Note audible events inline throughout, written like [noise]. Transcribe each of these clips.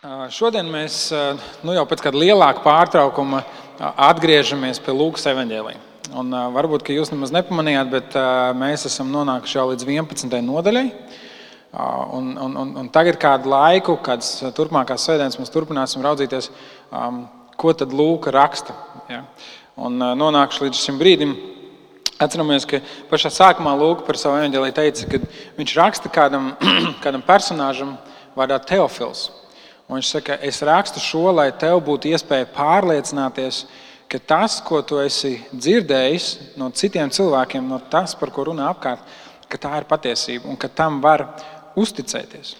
Šodien mēs nu, jau pēc kāda lielāka pārtraukuma atgriežamies pie Lūkas evanģēlī. Un, varbūt jūs nemaz nepamanījāt, bet mēs esam nonākuši jau līdz 11. nodaļai. Un, un, un, un tagad, kādu laiku, kādas turpmākās sēdienas, mēs turpināsim raudzīties, ko tad Lūka raksta. Ja? Un nonākuši līdz šim brīdim, atceramies, ka pašā sākumā Lūka par savu evanģēlī teica, ka viņš raksta kādam, [clears throat] kādam personāžam vārdā Teofils. Un viņš saka, es rakstu šo, lai tev būtu iespēja pārliecināties, ka tas, ko tu esi dzirdējis no citiem cilvēkiem, no tas, par ko runā apkārt, ka tā ir patiesība un ka tam var uzticēties.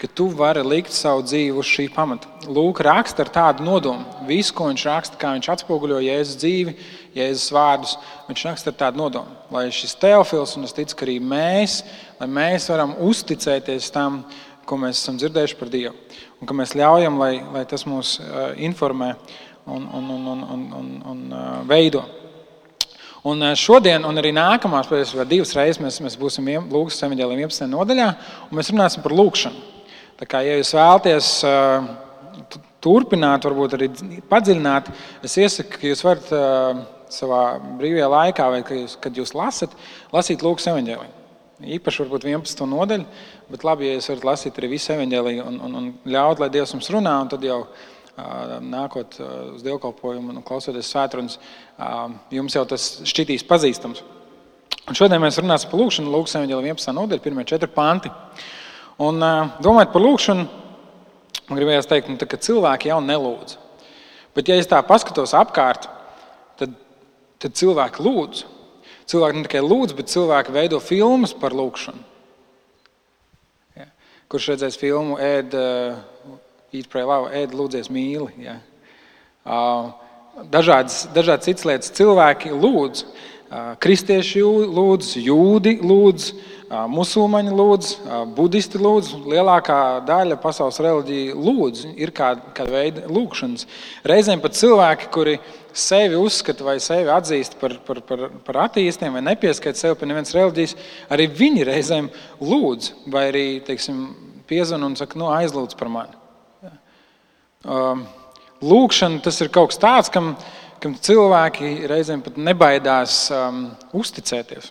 Ka tu vari likt savu dzīvi uz šī pamata. Lūk, raksta ar tādu nodomu. Visu, ko viņš raksta, kā viņš atspoguļo Jēzus dzīvi, Jēzus vārdus, viņš raksta ar tādu nodomu. Lai šis teofils, un es ticu, ka arī mēs, lai mēs varam uzticēties tam, ko mēs esam dzirdējuši par Dievu. Un ka mēs ļaujam, lai, lai tas mūs informē un, un, un, un, un, un, un veido. Un šodien, un arī nākamās divas reizes, mēs, mēs būsim Lūkas evanģēlījuma 11. nodaļā, un mēs runāsim par lūkšanu. Tā kā, ja jūs vēlaties turpināt, varbūt arī padziļināt, es iesaku, ka jūs varat savā brīvajā laikā, vai kad jūs, lasat, lasīt Lūkas evanģēlījumu. Īpaši varbūt 11. nodaļu, bet labi, ja jūs varat lasīt arī visu evanģēliju un, un, un ļaut, lai Dievs jums runā, un tad jau nākot uz dievkalpojumu un klausoties svētrunas, jums jau tas šķitīs pazīstams. Un šodien mēs runāsim par lūkšanu, Lūkas evanģēlija 11. nodaļa, pirmie četri panti. Un domājot par lūkšanu, man gribējās teikt, nu, tā, ka cilvēki jau nelūdz. Bet ja es tā paskatos apkārt, tad, tad cilvēki lūdz. Cilvēki ne tikai lūdz, bet cilvēki veido filmas par lūkšanu. Kurš redzēs filmu Ēd, Eat, Pray, Love, Ēd, Lūdzies, mīli. Ja. Dažādas, dažādas citas lietas cilvēki lūdz. Kristieši lūdz, jūdi lūdz, musulmaņi lūdz, budisti lūdz. Lielākā daļa pasaules reliģija lūdz, ir kāda, kāda veida lūkšanas. Reizēm pat cilvēki, kuri sevi uzskata vai sevi atzīst par, par, par, par ateistiem vai nepieskaita sevi pie nevienas reliģijas, arī viņi reizēm lūdz vai arī teiksim, piezvan un saka, nu, aizlūdz par mani. Lūkšana tas ir kaut kas tāds, kam, kam cilvēki reizēm pat nebaidās um, uzticēties,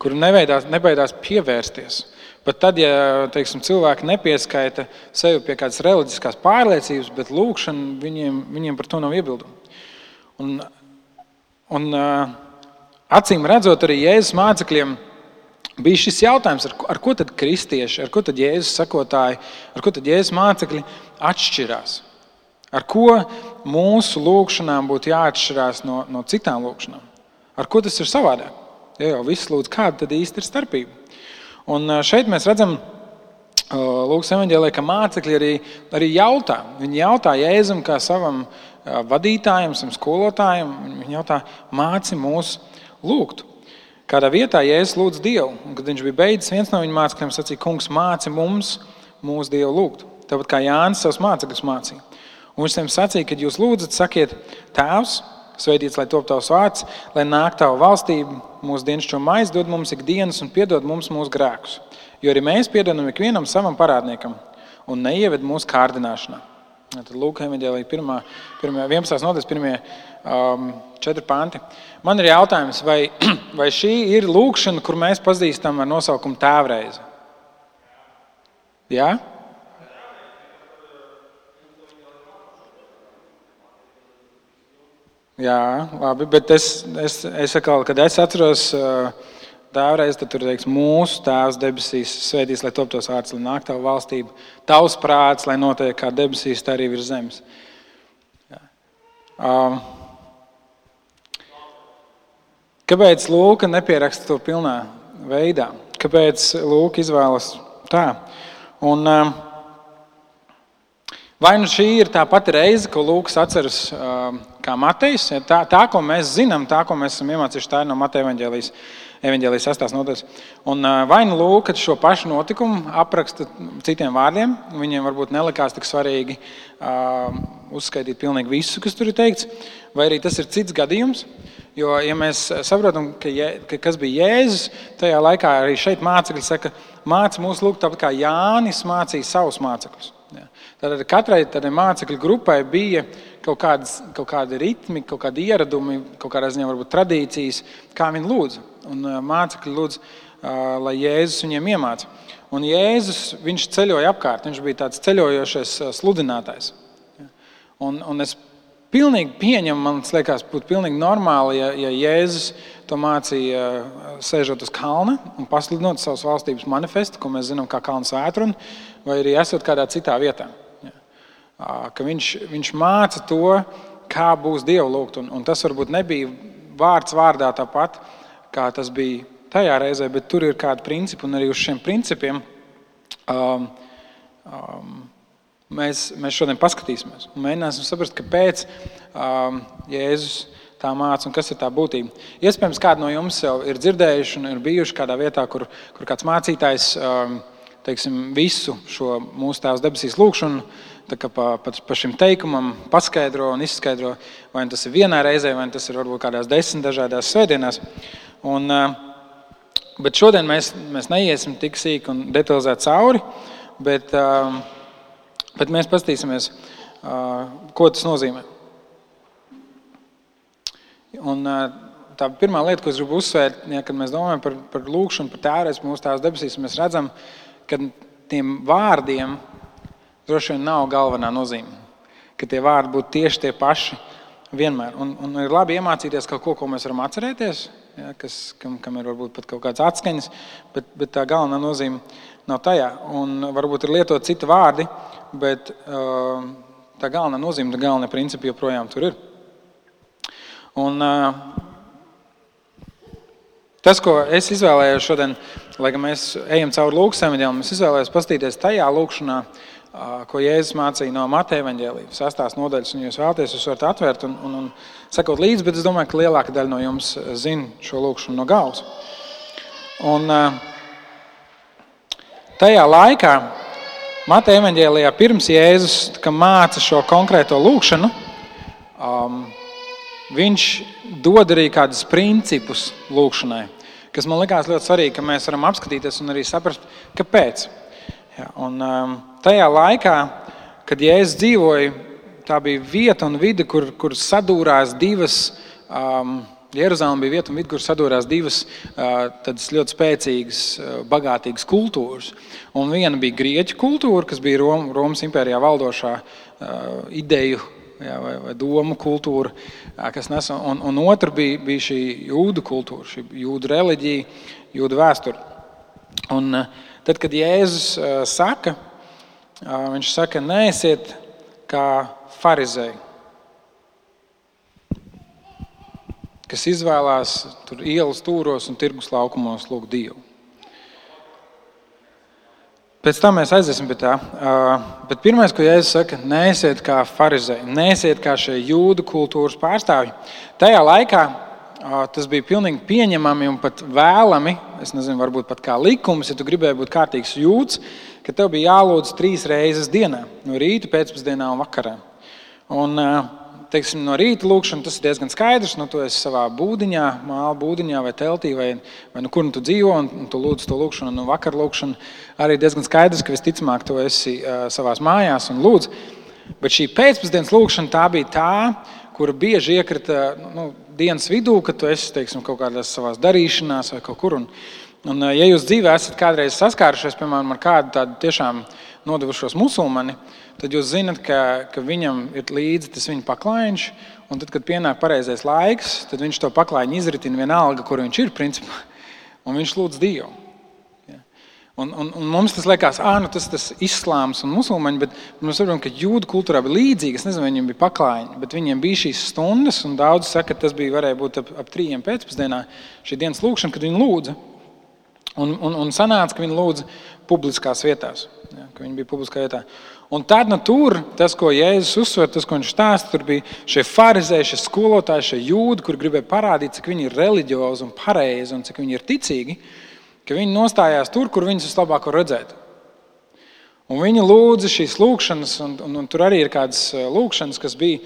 kuru nebaidās, nebaidās pievērsties. Pat tad, ja teiksim, cilvēki nepieskaita sevi pie kādas reliģiskās pārliecības, bet lūkšana viņiem, viņiem par to nav iebildumu. Un, un acīm redzot, arī Jēzus mācekļiem bija šis jautājums, ar, ar ko tad kristieši, ar ko tad Jēzus sakotāji, ar ko tad Jēzus mācekļi atšķirās. Ar ko mūsu lūgšanām būtu jāatšķirās no, no citām lūgšanām? Ar ko tas ir savādāk? Ja jau viss lūdz, kāda tad īsti ir starpība? Un šeit mēs redzam, Lūkas evanģēlē, ka mācekļi arī, arī jautā. Viņi jautā Jēzum kā savam vadītājam, savam skolotājam. Viņi jautā, māci mūs lūgt. Kādā vietā Jēzus lūdz Dievu, un kad viņš bija beidzis, viens no viņa mācekļiem sacīja, Kungs, māci mums, mūsu Dievu lūgt. Tāpat kā Jānis savus mācekļus mācīja. Un viņš tiem sacīja, kad jūs lūdzat, sakiet, Tēvs, Svētīts, lai top tavs vārds, lai nāk tava valstība, mūsu dienascho maizi dod mums ikdienas un piedod mums mūsu grēkus. Jo arī mēs piedodam ikvienam savam parādniekam un neieved mūsu kārdināšanā. Tad Lūk, evanģēlīja 11. nodaļas, pirmie um, četri panti. Man ir jautājums, vai, [clears throat] vai šī ir lūkšana, kur mēs pazīstam ar nosaukumu Tēvreize? Jā? Jā, labi, bet es, es, es atkal, kad es atceros tēvreiz, tad tur teiks, mūsu tēvs debesīs svētīs, lai top tos vārds, lai nāk tava valstība, tavs prāts, lai notiek kā debesīs, tā arī virs zemes. Um, kāpēc Lūka nepieraksta to pilnā veidā? Kāpēc Lūka izvēlas tā? Un, um, Vai nu šī ir tā pati reize, ko Lūks atceras kā Matejs? Tā, tā, ko mēs zinām, tā, ko mēs esam iemācījušies, tā ir no Mateja evaņģēlijas, evaņģēlijas 8. nodaļas. Un vai nu Lūks šo pašu notikumu apraksta citiem vārdiem, viņiem varbūt nelikās tik svarīgi uh, uzskaitīt pilnīgi visu, kas tur ir teikts, vai arī tas ir cits gadījums. Jo, ja mēs saprotam, ka, je, ka kas bija Jēzus, tajā laikā arī šeit mācekļi saka, māci mūsu lūgt tāpat kā Jānis mācīja savus mācekļus. Tātad katrai tādai mācekļu grupai bija kaut, kādas, kaut kādi ritmi, kaut kādi ieradumi, kaut kādā ziņā varbūt tradīcijas, kā viņi lūdza. Un mācekļi lūdza, lai Jēzus viņiem iemāca. Un Jēzus viņš ceļoja apkārt, viņš bija tāds ceļojošais sludinātājs. Un, un es pilnīgi pieņemu, man liekas, būtu pilnīgi normāli, ja, ja Jēzus to mācīja sēžot uz kalna un pasludinot savas valstības manifestu, ko mēs zinām kā kalnu svētrunu, vai arī esot kādā citā vietā. Ka viņš, viņš māca to, kā būs Dievu lūgt. Un, un tas varbūt nebija vārds vārdā tāpat, kā tas bija tajā reizē, bet tur ir kādi principi un arī uz šiem principiem. Um, um, mēs, mēs šodien paskatīsimies un mēģināsim saprast, kāpēc um, Jēzus tā māca un kas ir tā būtība. Iespējams, kādi no jums jau ir dzirdējuši un ir bijuši kādā vietā, kur, kur kāds mācītājs um, teiksim, visu šo mūsu tēvs debesīs lūgšanu. Pa, pa, pa šim teikumam paskaidro un izskaidro, vai nu tas ir vienā reizē, vai nu tas ir varbūt kādās desmit dažādās svētdienās. Un, bet šodien mēs, mēs neiesim tik sīki un detalizēti cauri, bet Bet mēs paskatīsimies, ko tas nozīmē. Un, tā pirmā lieta, ko es gribu uzsvērt, ja, kad mēs domājam par, par lūgšanu, par tēvreiz mūsu tās debesīs, mēs redzam, ka tiem vārdiem droši vien nav galvenā nozīme. Ka tie vārdi būtu tieši tie paši vienmēr. Un, un ir labi iemācīties kaut ko, ko mēs varam atcerēties, ja, kas, kam, kam ir varbūt pat kaut kāds atskaņas, bet, bet tā galvenā nozīme nav tajā. Un varbūt ir lietot citi vārdi, bet uh, tā galvenā nozīme, tā galvenā principa joprojām tur ir. Un, uh, tas, ko es izvēlējos šodien, lai gan mēs ejam cauri lūkšanām, es izvēlējos paskatīties tajā lūkšanā, uh, ko Jēzus mācīja no Mateja evaņģēlīja, sastās nodaļas, un jūs vēlaties, jūs varat atvērt un, un, un sekot līdzi, bet es domāju, ka lielāka daļa no jums zina šo lūkšanu no galvas. Un, tajā laikā Mateja evanģēlijā pirms Jēzus māca šo konkrēto lūkšanu, um, viņš dod arī kādus principus lūkšanai, kas man likās ļoti svarīgi, ka mēs varam apskatīties un arī saprast, kāpēc. Ja, un, um, tajā laikā, kad Jēzus dzīvoja, tā bija vieta un vide, kur, kur sadūrās divas um, Jeruzalem bija vieta, vid, kur sadūrās divas tādas ļoti spēcīgas, bagātīgas kultūras. Un viena bija grieķu kultūra, kas bija Rom, Romas impērijā valdošā ideju jā, vai, vai domu kultūra, kas nes, un, un otra bija, bija šī jūdu kultūra, šī jūdu reliģija, jūdu vēsture. Un tad, kad Jēzus saka, viņš saka, neesiet kā farizēji. kas izvēlās ielas stūros un tirgus laukumos lūgt Dievu. Pēc tam mēs aiziesim pie tā. Bet pirmais, ko Jēzus saka, neesiet kā farizēji, neesiet kā šie jūdu kultūras pārstāvji. Tajā laikā tas bija pilnīgi pieņemami un pat vēlami. Es nezinu, varbūt pat kā likums, ja tu gribēji būt kārtīgs jūds, ka tev bija jālūdz trīs reizes dienā, no rīta, pēcpusdienā un vakarā. Un, teiksim, no rīta lūkšana, tas ir diezgan skaidrs. Nu, tu esi savā būdiņā, māla būdiņā vai teltī, vai, vai nu, kur nu tu dzīvo, un, un tu lūdz to lūkšanu. Nu, vakar lūkšana arī diezgan skaidrs, ka visticamāk tu esi uh, savā mājās un lūdz. Bet šī pēcpusdienas lūkšana tā bija tā, kura bieži iekrita nu, dienas vidū, kad tu esi teiksim, kaut kādās savās darīšanās vai kaut kur. Un, un, ja jūs dzīvē esat kādreiz saskārušies piemēram, ar kādu tādu tiešām nodevušos musulmani, tad jūs zinat, ka, ka viņam ir līdzi tas viņa paklājiņš. Un tad, kad pienāk pareizais laiks, tad viņš to paklājiņu izritina vienalga, kur viņš ir. Principā, un viņš lūdz Dievu. Un, un, un mums tas liekas, ah, nu tas ir islāms un musulmaņi, bet mēs saprotam, ka jūdu kultūrā bija līdzīga. Es nezinu, viņiem bija paklājiņi, bet viņiem bija šīs stundas, un daudzi saka, ka tas bija varēja būt ap, ap trījiem pēcpusdienā šī dienas lūkšana, kad viņi lūdza. Un, un, un sanāca, ka viņi lūdza publiskās vietās. Ja, viņi bija publiskā vietā. Un tad nu, tur tas, ko Jēzus uzsver, tas, ko viņš stāsta, tur bija šie farizēji, šie skolotāji, šie jūdi, kur gribēja parādīt, cik viņi ir reliģiozi un pareizi un cik viņi ir ticīgi, ka viņi nostājās tur, kur viņus vislabāk var redzēt. Un viņi lūdza šīs lūkšanas, un, un, un tur arī ir kādas lūkšanas, kas bija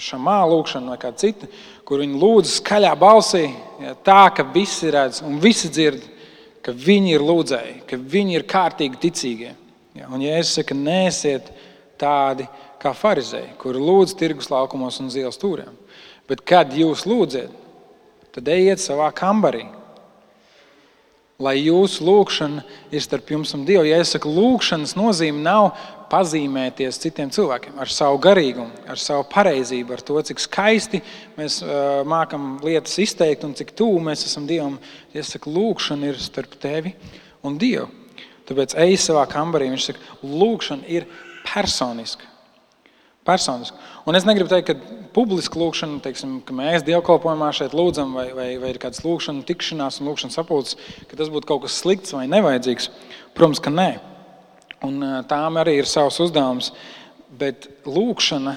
šāmā lūkšana vai kāda cita, kur viņi lūdza skaļā balsī, ja, tā, ka visi redz un visi dzird, ka viņi ir lūdzēji, ka viņi ir kārtīgi ticīgie. Ja, un Jēzus saka, neesiet tādi kā farizēji, kuri lūdz tirgus laukumos un zils stūriem. Bet kad jūs lūdziet, tad ejiet savā kambarī. Lai jūsu lūgšana ir starp jums un Dievu. Ja es saku, lūgšanas nozīme nav pazīmēties citiem cilvēkiem ar savu garīgumu, ar savu pareizību, ar to, cik skaisti mēs uh, mākam lietas izteikt un cik tuvu mēs esam Dievam. Ja es saku, lūgšana ir starp tevi un Dievu. Tāpēc ej savā kambarī. Viņš saka, lūgšana ir personiska. Personiski. Un es negribu teikt, ka publiska lūkšana, teiksim, ka mēs dievkalpojumā šeit lūdzam, vai, vai, vai ir kādas lūkšanas, tikšanās un lūkšanas sapulces, ka tas būtu kaut kas slikts vai nevajadzīgs. Protams, ka nē. Un tām arī ir savs uzdevums. Bet lūkšana,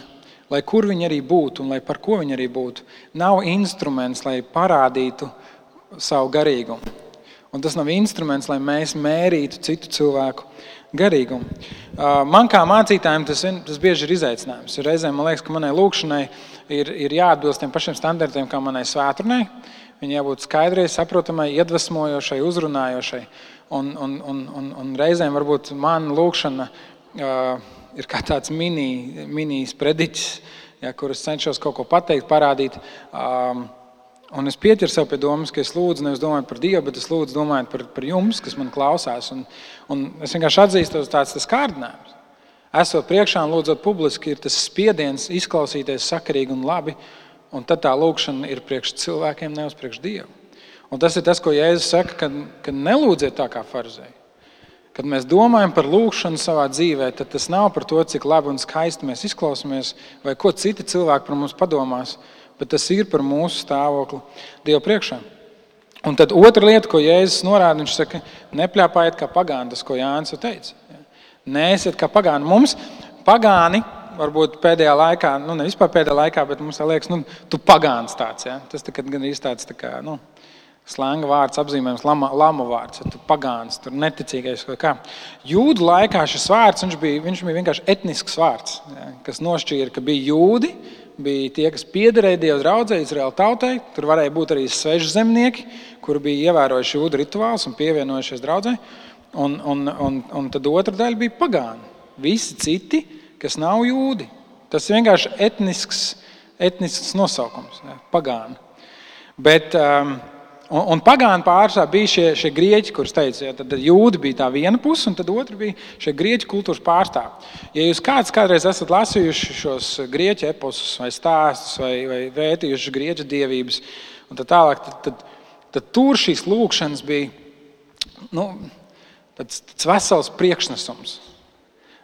lai kur viņa arī būtu un lai par ko viņa arī būtu, nav instruments, lai parādītu savu garīgumu. Un tas nav instruments, lai mēs mērītu citu cilvēku garīgumu. Man kā mācītājam tas, tas bieži ir izaicinājums. Reizēm man liekas, ka manai lūkšanai ir, ir jāatbilst tiem pašiem standartiem, kā manai svētdienai. Viņai jābūt skaidrai, saprotamai, iedvesmojošai, uzrunājošai. Un, un, un, un, un reizēm varbūt mana lūkšana uh, ir kā tāds mini, mini ja, kurus cenšos kaut ko pateikt, parādīt. Um, Un es pieķeru sev pie domas, ka es lūdzu nevis domājot par Dievu, bet es lūdzu domājot par, par jums, kas man klausās. Un, un es vienkārši atzīstu, ka tāds ir kārdinājums. Esot priekšā un lūdzot publiski, ir tas spiediens izklausīties sakarīgi un labi. Un tad tā lūkšana ir priekš cilvēkiem, nevis priekš Dievu. Un tas ir tas, ko Jēzus saka, kad, kad nelūdziet tā kā farizēji. Kad mēs domājam par lūgšanu savā dzīvē, tad tas nav par to, cik labi un skaisti mēs izklausāmies, vai ko citi cilvēki par mums padomās bet tas ir par mūsu stāvokli Dieva priekšā. Un tad otra lieta, ko Jēzus norāda, viņš saka, nepļāpājiet kā pagāni, tas, ko Jānis teica. Nēsiet kā pagāni. Mums pagāni varbūt pēdējā laikā, nu ne vispār pēdējā laikā, bet mums liekas, nu, tu pagāns tāds. Ja? Tas tā, gan ir tāds tā kā, nu, slēnga vārds, apzīmējums, lama, lama vārds, ja tu pagāns, tur neticīgais. Jūdu laikā šis vārds viņš bija, viņš bija vienkārši etnisks vārds, ja? kas nošķīra, ka bija jūdi bija tie, kas piederēja Dieva draugai, Izraēla tautai. Tur varēja būt arī sveši zemnieki, kuri bija ievērojuši jūdu rituālus un pievienojušies draugai. Un, un, un, un tad otra daļa bija pagāni. Visi citi, kas nav jūdi. Tas ir vienkārši etnisks, etnisks nosaukums - pagāni. Bet, um, Un, un pagānu pārsvarā bija šie, šie grieķi, kurus teica, ja, tad jūdi bija tā viena puse, un tad otra bija šie grieķu kultūras pārstāvji. Ja jūs kāds kādreiz esat lasījuši šos grieķu eposus, vai stāstus, vai, vai vētījuši grieķu dievības, tā tālāk, tad, tad, tad tur šīs lūkšanas bija nu, tāds, tāds vesels priekšnesums,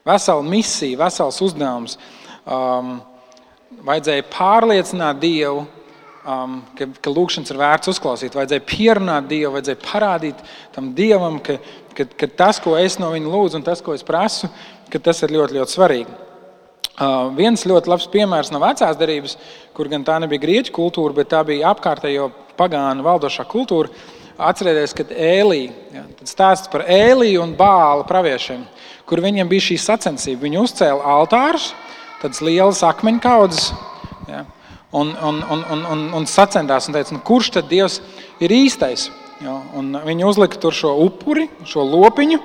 vesela misija, vesels uzdevums. Um, vajadzēja pārliecināt Dievu um, ka, ka lūkšanas ir vērts uzklausīt. Vajadzēja pierunāt Dievu, vajadzēja parādīt tam Dievam, ka, ka, ka tas, ko es no viņa lūdzu, un tas, ko es prasu, tas ir ļoti, ļoti svarīgi. Uh, viens ļoti labs piemērs no vecās derības, kur gan tā nebija grieķu kultūra, bet tā bija apkārtējo pagānu valdošā kultūra. Atcerieties, kad Ēlija, ja, stāsts par Ēliju un Bāla praviešiem, kur viņiem bija šī sacensība. Viņi uzcēla altārus, tādas lielas akmeņkaudzes. Un, un, un, un, un, un sacensties un teica, nu, kurš tad Dievs ir īstais. Ja, viņi uzlika tur šo upuri, šo lopiņu,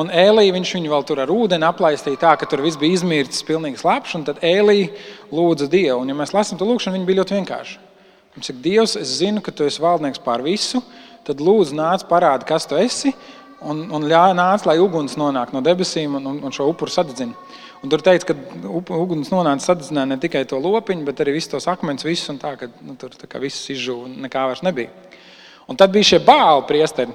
un Ēlija viņš viņu vēl tur ar ūdeni aplaistīja tā, ka tur viss bija izmircis, pilnīgi slapjš, un tad Ēlija lūdza Dievu. Un, ja mēs lasām to lūgšanu, viņa bija ļoti vienkārša. Viņš saka, Dievs, es zinu, ka tu esi valdnieks pār visu, tad lūdzu nāc parādi, kas tu esi, un, un ļauj nāc, lai uguns nonāk no debesīm un, un šo upuru sadedzina. Un tur teica, ka uguns nonāca sadedzināja ne tikai to lopiņu, bet arī visus tos akmeņus, visus, un tā, ka nu, tur tā viss izžuva un nekā vairs nebija. Un tad bija šie bāli priesteri,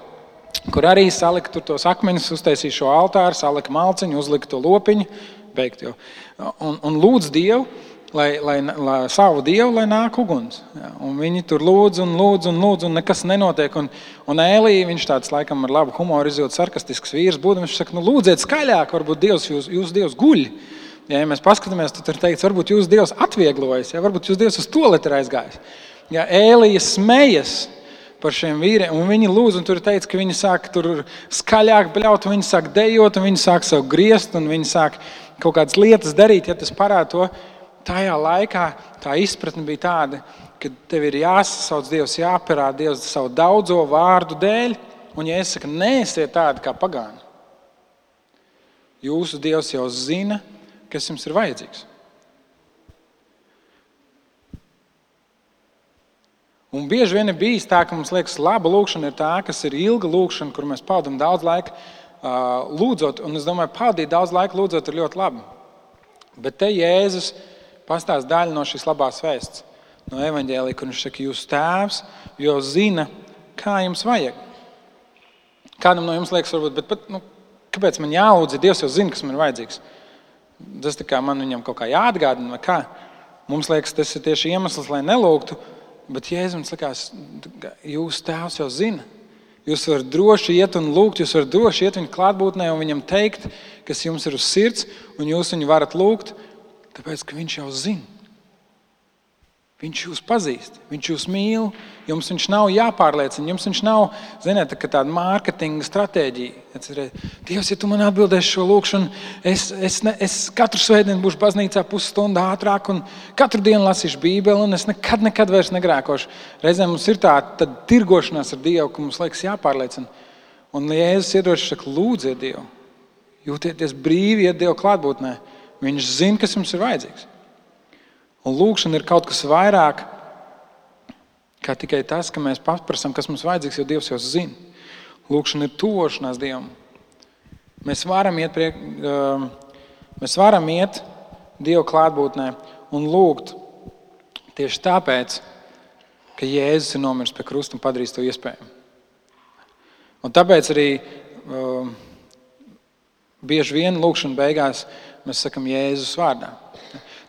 kur arī salika tos akmeņus, uztaisīja šo altāru, salika malciņu, uzlika to lopiņu, beigt jau. Un, un lūdz Dievu, lai, lai, lai savu dievu, lai nāk uguns. Ja, viņi tur lūdz un lūdz un lūdz, un nekas nenotiek. Un, un Ēlija, viņš tāds laikam ar labu humoru izjūt, sarkastisks vīrs, būdams, viņš saka, nu, lūdziet skaļāk, varbūt Dievs jūs, jūs Dievs guļ. Ja, ja mēs paskatāmies, tad tur teikts, varbūt jūs Dievs atvieglojas, ja, varbūt jūs Dievs uz to lietu ir aizgājis. Ja Ēlija smejas par šiem vīriem, un viņi lūdz, un tur teica, ka viņi sāk tur skaļāk bļaut, viņi sāk dejot, un viņi sāk sev griezt, un viņi sāk kaut kādas lietas darīt, ja tas parāda to, tajā laikā tā izpratne bija tāda, ka tev ir jāsasauc Dievs, jāparāda Dievs savu daudzo vārdu dēļ. Un, ja es saku, neesiet tādi kā pagāni, Jūsu Dievs jau zina, kas jums ir vajadzīgs. Un bieži vien ir bijis tā, ka mums liekas, ka laba lūkšana ir tā, kas ir ilga lūkšana, kur mēs pavadām daudz laika lūdzot. Un es domāju, pavadīt daudz laika lūdzot ir ļoti labi. Bet te Jēzus pastāsta daļu no šīs labās vēsts, no evaņģēlīja, kur viņš saka, jūs tēvs jau zina, kā jums vajag. Kādam no jums liekas, varbūt, bet, bet, nu, kāpēc man jālūdz, ja Dievs jau zina, kas man ir vajadzīgs? Tas kā man viņam kaut kā jāatgādina, vai kā. Mums liekas, tas ir tieši iemesls, lai nelūgtu. Bet Jēzus likās, jūs tēvs jau zina. Jūs varat droši iet un lūgt, jūs varat droši iet viņa klātbūtnē un viņam teikt, kas jums ir uz sirds, un jūs viņu varat lūgt, tāpēc ka viņš jau zina. Viņš jūs pazīst, viņš jūs mīl. Jums viņš nav jāpārliecina, jums viņš nav ziniet, tā tāda mārketinga stratēģija. Dievs, ja tu man atbildēsi šo lūkšanu, es, es, ne, es katru svētdienu būšu baznīcā pusstundu ātrāk, un katru dienu lasīšu Bībeli, un es nekad, nekad vairs negrēkošu. Reizēm mums ir tāda tirgošanās ar Dievu, ka mums liekas jāpārliecina. Un Jēzus saka, lūdziet Dievu, jūtieties brīvi, iet Dieva klātbūtnē. Viņš zina, kas jums ir vajadzīgs. Un lūkšana ir kaut kas vairāk kā tikai tas, ka mēs paprasām, kas mums vajadzīgs, jo Dievs jau zina. Lūkšana ir tuvošanās Dievam. Mēs varam iet, priek, mēs varam iet Dieva klātbūtnē un lūgt tieši tāpēc, ka Jēzus ir nomiris pie krusta un padarījis to iespējamu. Un tāpēc arī uh, bieži vien lūkšanas beigās mēs sakam Jēzus vārdā.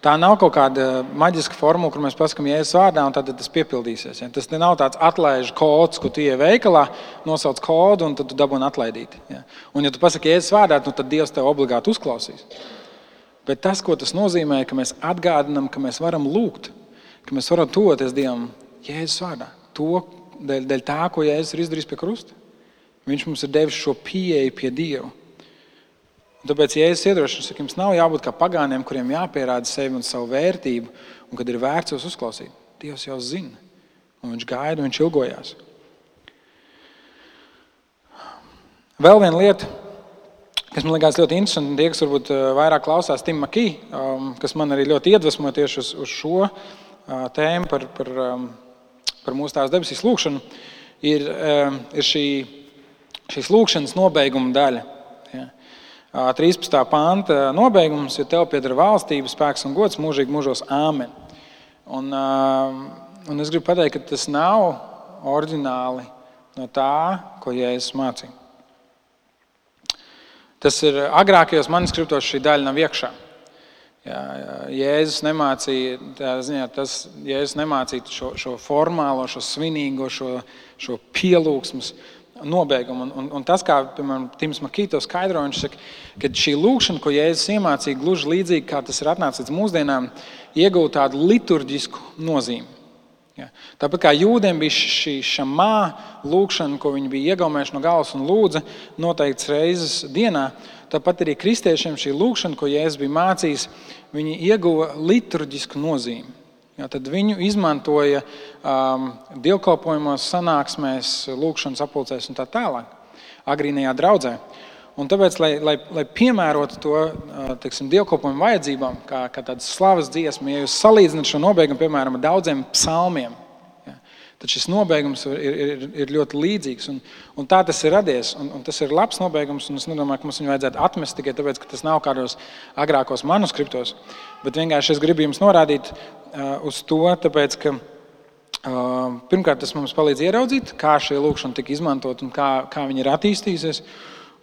Tā nav kaut kāda maģiska formula, kur mēs pasakām, jēzus vārdā, un tad tas piepildīsies. Ja? Tas nav tāds atlaižu kods, ko tu ieej veikalā, nosauc kodu, un tad tu dabūni atlaidīt. Ja? Un, ja tu pasaki jēzus vārdā, nu, tad Dievs tev obligāti uzklausīs. Bet tas, ko tas nozīmē, ka mēs atgādinām, ka mēs varam lūgt, ka mēs varam tuvoties Dievam Jēzus vārdā. To dēļ, dēļ tā, ko Jēzus ir izdarījis pie krusta. Viņš mums ir devis šo pieeju pie Dieva. Un tāpēc, ja es iedrošinu, ka jums nav jābūt kā pagāniem, kuriem jāpierāda sevi un savu vērtību, un kad ir vērts jūs uzklausīt, Dievs jau zina, un Viņš gaida, un Viņš ilgojās. Vēl viena lieta, kas man liekas ļoti interesanta, tie, kas varbūt eh, vairāk klausās Tim Makī, um, kas man arī ļoti iedvesmo tieši uz, uz šo uh, tēmu par, par, um, par mūsu tās debesīs lūkšanu, ir, um, ir šī, šīs lūkšanas nobeiguma daļa. 13. panta nobeigums, jo tev pieder valstība, spēks un gods mūžīgi mūžos āmen. Un, un es gribu pateikt, ka tas nav oriģināli no tā, ko Jēzus mācīja. Tas ir agrākajos manuskriptos, šī daļa nav iekšā. Jā, Jēzus nemācīja, ziņā, tas, Jēzus nemācīja šo, šo formālo, šo svinīgo, šo, šo pielūgsmu nobeigumu. Un, un, un tas, kā piemēram, Tims Makīto skaidro, viņš saka, ka šī lūkšana, ko Jēzus iemācīja, gluži līdzīgi kā tas ir atnācis līdz mūsdienām, iegūta tādu liturģisku nozīmi. Ja. Tāpat kā jūdiem bija šī šamā lūkšana, ko viņi bija iegaumējuši no galvas un lūdza noteikts reizes dienā, tāpat arī kristiešiem šī lūkšana, ko Jēzus bija mācījis, viņi ieguva liturģisku nozīmi. Ja, tad viņu izmantoja um, dievkalpojumos, sanāksmēs, lūkšanas apulcēs un tā tālāk, agrīnajā draudzē. Un tāpēc, lai, lai, lai piemērotu to uh, teiksim, dievkalpojumu vajadzībām, kā, kā tādas slavas dziesmu, ja jūs salīdzināt šo nobeigumu piemēram, ar daudziem psalmiem, tad šis nobeigums ir, ir, ir ļoti līdzīgs. Un, un tā tas ir radies. Un, un tas ir labs nobeigums. Es nedomāju, ka mums viņu vajadzētu atmest tikai tāpēc, ka tas nav kādos agrākos manuskriptos. Bet vienkārši es gribu jums norādīt Uh, uz to, tāpēc, ka uh, pirmkārt tas mums palīdz ieraudzīt, kā šī lūkšana tika izmantot un kā, kā viņa ir attīstījusies.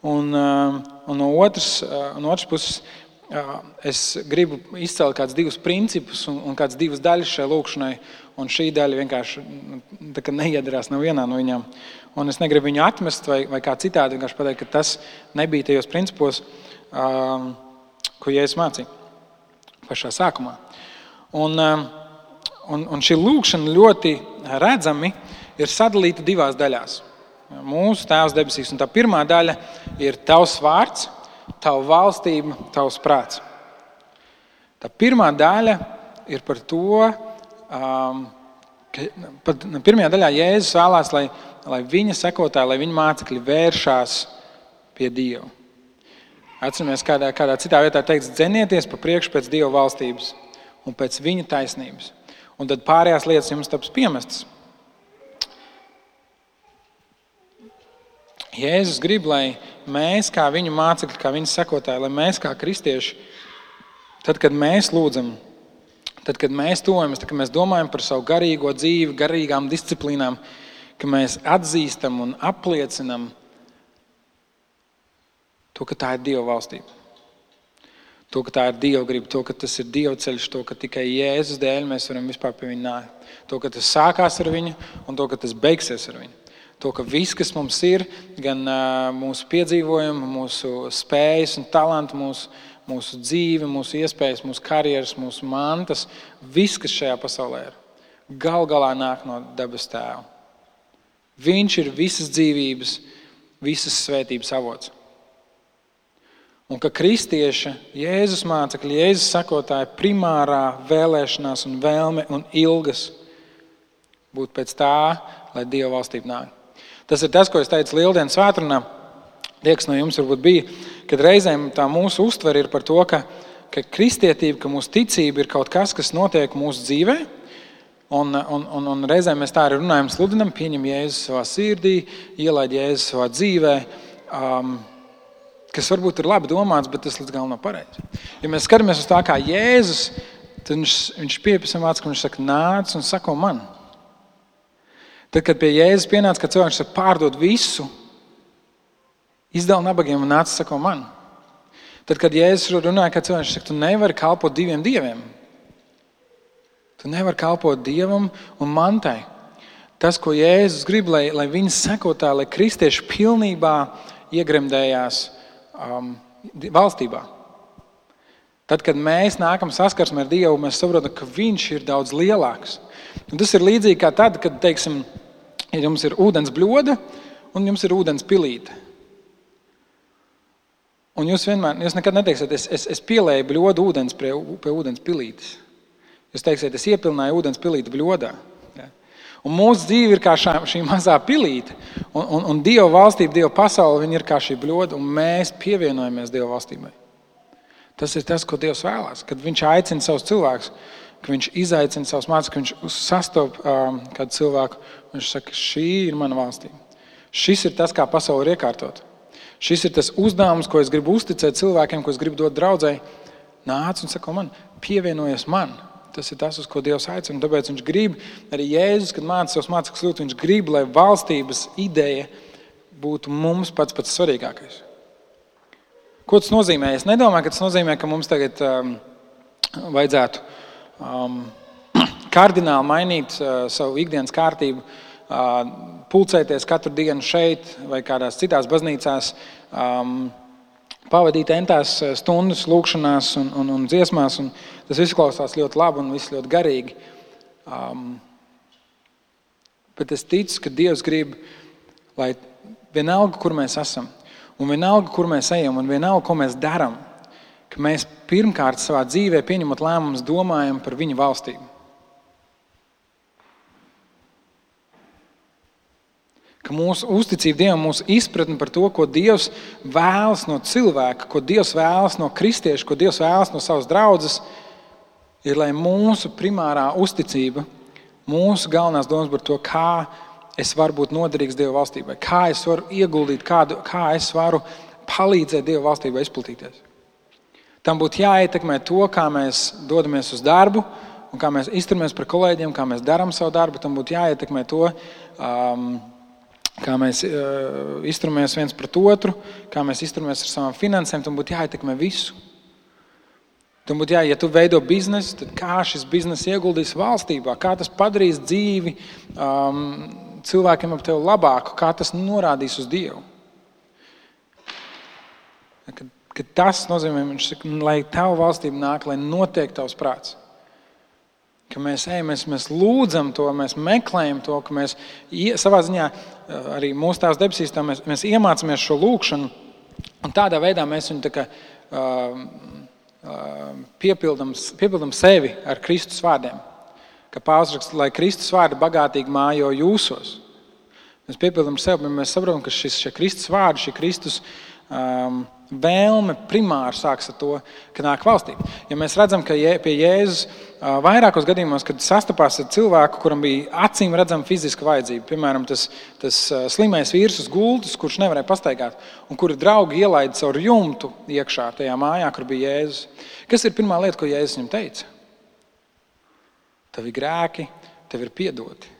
Un, uh, un no, otras, no otras puses, es gribu izcelt kādus divus principus un, un kādas divas daļas šai lūkšanai. Un šī daļa vienkārši nu, neiedarās nevienā no viņām. Un es negribu viņu atmest vai, vai kā citādi. Vienkārši pateikt, ka tas nebija tajos principos, um, ko Jēzus mācīja pašā sākumā. Un, um, un, un šī lūkšana ļoti redzami ir sadalīta divās daļās. Mūsu Tēvs debesīs, un tā pirmā daļa ir Tavs vārds, Tava valstība, Tavs prāts. Tā pirmā daļa ir par to, um, ka pat pirmajā daļā Jēzus vēlās, lai, lai viņa sekotāji, lai viņa mācekļi vēršās pie Dieva. Atceramies, kādā, kādā citā vietā teikts, dzenieties pa priekšu pēc Dieva valstības un pēc viņa taisnības. Un tad pārējās lietas jums taps piemestas. Jēzus grib, lai mēs, kā viņa mācekļi, kā viņa sekotāji, lai mēs, kā kristieši, tad, kad mēs lūdzam, tad, kad mēs tojamies, tad, kad mēs domājam par savu garīgo dzīvi, garīgām disciplīnām, ka mēs atzīstam un apliecinam to, ka tā ir Dieva valstība. To, ka tā ir Dieva griba, to, ka tas ir Dieva ceļš, to, ka tikai Jēzus dēļ mēs varam vispār pie viņa nākt. To, ka tas sākās ar viņu un to, ka tas beigsies ar viņu. To, ka viss, kas mums ir, gan mūsu piedzīvojumi, mūsu spējas un talanti, mūsu, mūsu dzīve, mūsu iespējas, mūsu karjeras, mūsu mantas, viss, kas šajā pasaulē ir, gal galā nāk no dabas tēva. Viņš ir visas dzīvības, visas svētības avots. Un ka kristieša, Jēzus mācekļi, Jēzus sakotāji primārā vēlēšanās un vēlme un ilgas būt pēc tā, lai Dieva valstība nāk. Tas ir tas, ko es teicu Lieldienas svētdienā. Tie, kas no jums varbūt bija, kad reizēm tā mūsu uztvere ir par to, ka, ka kristietība, ka mūsu ticība ir kaut kas, kas notiek mūsu dzīvē. Un, un, un, un reizēm mēs tā arī runājam, sludinam, pieņem Jēzu savā sirdī, ielaid Jēzu savā dzīvē. Um, kas varbūt ir labi domāts, bet tas līdz galam nav pareizi. Ja mēs skatāmies uz tā kā Jēzus, tad viņš, viņš pieprasa vārds, ka viņš saka, nāc un sako man. Tad, kad pie Jēzus pienāca, ka cilvēks saka, pārdod visu, izdala nabagiem un nāca sako man. Tad, kad Jēzus runāja, ka cilvēks saka, tu nevari kalpot diviem dieviem. Tu nevari kalpot dievam un mantai. Tas, ko Jēzus grib, lai, lai viņa sekotāji, lai kristieši pilnībā iegremdējās um, valstībā. Tad, kad mēs nākam saskarsmē ar Dievu, mēs saprotam, ka Viņš ir daudz lielāks. Un tas ir līdzīgi kā tad, kad teiksim, ja jums ir ūdens bļoda un jums ir ūdens pilīte. Un jūs vienmēr, jūs nekad neteiksiet, es, es, es pielēju bļodu ūdens pie, pie ūdens pilītes. Jūs teiksiet, es iepilnēju ūdens pilīti bļodā. Ja? Un mūsu dzīve ir kā šā, šī mazā pilīte. Un, un, un Dieva valstība, Dieva pasaule ir kā šī bļoda, un mēs pievienojamies Dieva valstībai. Tas ir tas, ko Dievs vēlās. Kad Viņš aicina savus cilvēkus, ka Viņš izaicina savus mācekļus, ka Viņš sastopas um, kādu cilvēku. Viņš saka, šī ir mana valstība. Šis ir tas, kā pasaule ir iekārtota. Šis ir tas uzdevums, ko es gribu uzticēt cilvēkiem, ko es gribu dot draudzēji. Nāc un saka, man, pievienojies man. Tas ir tas, uz ko Dievs aicina. Tāpēc viņš grib, arī Jēzus, kad mācīja savus mācekļus lūgt, viņš grib, lai valstības ideja būtu mums pats pats svarīgākais. Ko tas nozīmē? Es nedomāju, ka tas nozīmē, ka mums tagad um, vajadzētu um, [clears throat] kardināli mainīt uh, savu ikdienas kārtību, uh, pulcēties katru dienu šeit vai kādās citās baznīcās, um, pavadīt entās uh, stundas lūkšanās un, un, un dziesmās. Un tas viss klausās ļoti labi un viss ļoti garīgi. Um, bet es ticu, ka Dievs grib, lai vienalga, kur mēs esam, un vienalga, kur mēs ejam, un vienalga, ko mēs darām, ka mēs pirmkārt savā dzīvē pieņemot lēmumus, domājam par viņa valstību. Ka mūsu uzticība Dievam, mūsu izpratne par to, ko Dievs vēlas no cilvēka, ko Dievs vēlas no kristieša, ko Dievs vēlas no savas draudzes, ir, lai mūsu primārā uzticība, mūsu galvenās domas par to, kā es varu būt noderīgs Dieva valstībai, kā es varu ieguldīt, kādu, kā es varu palīdzēt Dieva valstībai izplatīties. Tam būtu jāietekmē to, kā mēs dodamies uz darbu, kā mēs izturamies par kolēģiem, kā mēs darām savu darbu. Tam būtu jāietekmē to, um, kā mēs uh, izturamies viens pret otru, kā mēs izturamies ar savām finansēm, tam būtu jāietekmē visu. Tam būtu jā, ja tu veido biznesu, tad kā šis bizness ieguldīs valstībā, kā tas padarīs dzīvi um, cilvēkiem ap tevi labāku, kā tas norādīs uz Dievu. Kad, kad tas nozīmē, ka, lai tava valstība nāk, lai notiek tavs prāts ka mēs ejam, mēs, mēs lūdzam to, mēs meklējam to, ka mēs savā ziņā eh, arī mūsu tās debesīs mēs, mēs iemācāmies šo lūgšanu. Un tādā veidā mēs viņu kā, uh, uh, piepildam, piepildam sevi ar Kristus vārdiem. Kā Pāvils raksta, lai Kristus vārdi bagātīgi mājo jūsos. Mēs piepildām sevi, bet mēs saprotam, ka šis Kristus vārds, šī Kristus um, vēlme primāri sākas ar to, ka nāk valstība. Ja mēs redzam, ka pie Jēzus vairākos gadījumos, kad sastapās ar cilvēku, kuram bija acīm redzama fiziska vajadzība, piemēram, tas, tas slimais vīrs uz gultas, kurš nevarēja pastaigāt, un kura draugi ielaida caur jumtu iekšā tajā mājā, kur bija Jēzus. Kas ir pirmā lieta, ko Jēzus viņam teica? Tev ir grēki, tev ir piedoti.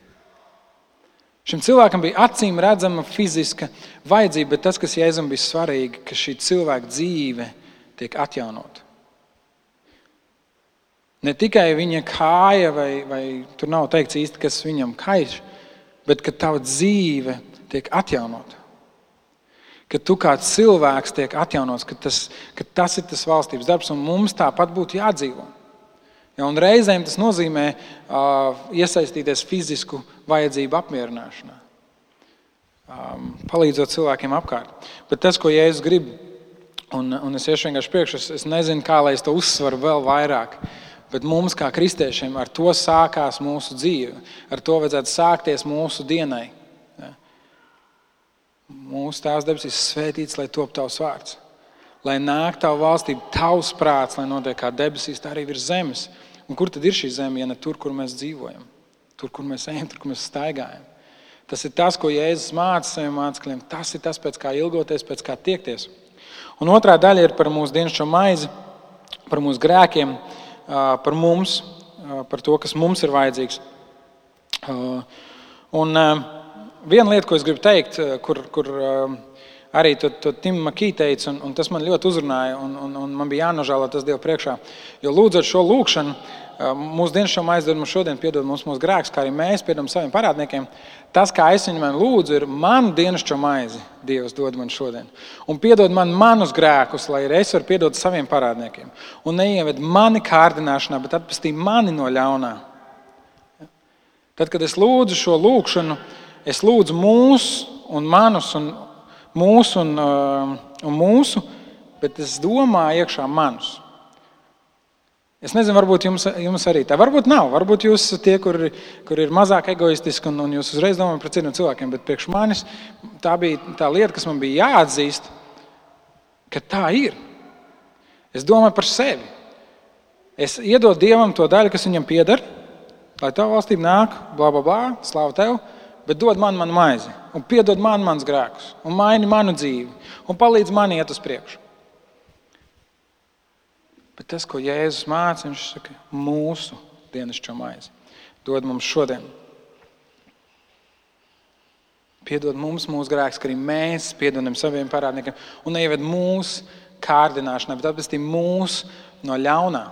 Šim cilvēkam bija acīm redzama fiziska vajadzība, bet tas, kas Jēzum bija svarīgi, ka šī cilvēka dzīve tiek atjaunota. Ne tikai viņa kāja, vai, vai tur nav teikts īsti, kas viņam kaiš, bet ka tava dzīve tiek atjaunota. Ka tu kā cilvēks tiek atjaunots, ka tas, ka tas ir tas valstības darbs, un mums tāpat būtu jādzīvot. Ja, reizēm tas nozīmē uh, iesaistīties fizisku vajadzību apmierināšanā, um, palīdzot cilvēkiem apkārt. Bet tas, ko Jēzus grib, un, un es iešu vienkārši priekšā, es, es nezinu, kā lai es to uzsveru vēl vairāk. Bet mums, kā kristiešiem, ar to sākās mūsu dzīve. Ar to vajadzētu sākties mūsu dienai. Ja. Mūsu Tēvs debesīs svētīts, lai top tavs vārds. Lai nāk tava valstība, tavs prāts, lai notiek kā debesīs, tā arī virs zemes. Un kur tad ir šī zeme, ja ne tur, kur mēs dzīvojam, tur, kur mēs ejam, tur, kur mēs staigājam? Tas ir tas, ko Jēzus māca saviem mācekļiem. Tas ir tas, pēc kā ilgoties, pēc kā tiekties. Un otrā daļa ir par mūsu dienascho maizi, par mūsu grēkiem, par mums, par to, kas mums ir vajadzīgs. Un viena lieta, ko es gribu teikt, kur, kur arī to, to Tim Makī teica, un, un tas man ļoti uzrunāja, un, un, un man bija jānožēlo tas Dievu priekšā. Jo lūdzot šo lūgšanu, mūsu dienas šo aizdod mums šodien, piedod mums mūsu grēkus, kā arī mēs piedodam saviem parādniekiem. Tas, kā es viņam lūdzu, ir manu dienas šo maizi, Dievs dod man šodien. Un piedod man manus grēkus, lai arī es varu piedot saviem parādniekiem. Un neieved mani kārdināšanā, bet atpestī mani no ļaunā. Tad, kad es lūdzu šo lūgšanu, es lūdzu mūsu un manus un mūsu un, uh, un mūsu, bet es domāju iekšā manus. Es nezinu, varbūt jums, jums arī tā. Varbūt nav. Varbūt jūs esat tie, kur, kur ir mazāk egoistiski un, un jūs uzreiz domājat par citiem cilvēkiem. Bet priekš manis tā bija tā lieta, kas man bija jāatzīst, ka tā ir. Es domāju par sevi. Es iedodu Dievam to daļu, kas viņam pieder, lai tā valstība nāk, bla, bla, bla, slāva tev bet dod man manu maizi, un piedod man manus grēkus, un maini manu dzīvi, un palīdz man iet uz priekšu. Bet tas, ko Jēzus māca, viņš saka, mūsu dienascho maizi dod mums šodien. Piedod mums mūsu grēkus, ka arī mēs piedodam saviem parādniekiem, un neieved mūsu kārdināšanā, bet atpestī mūs no ļaunā.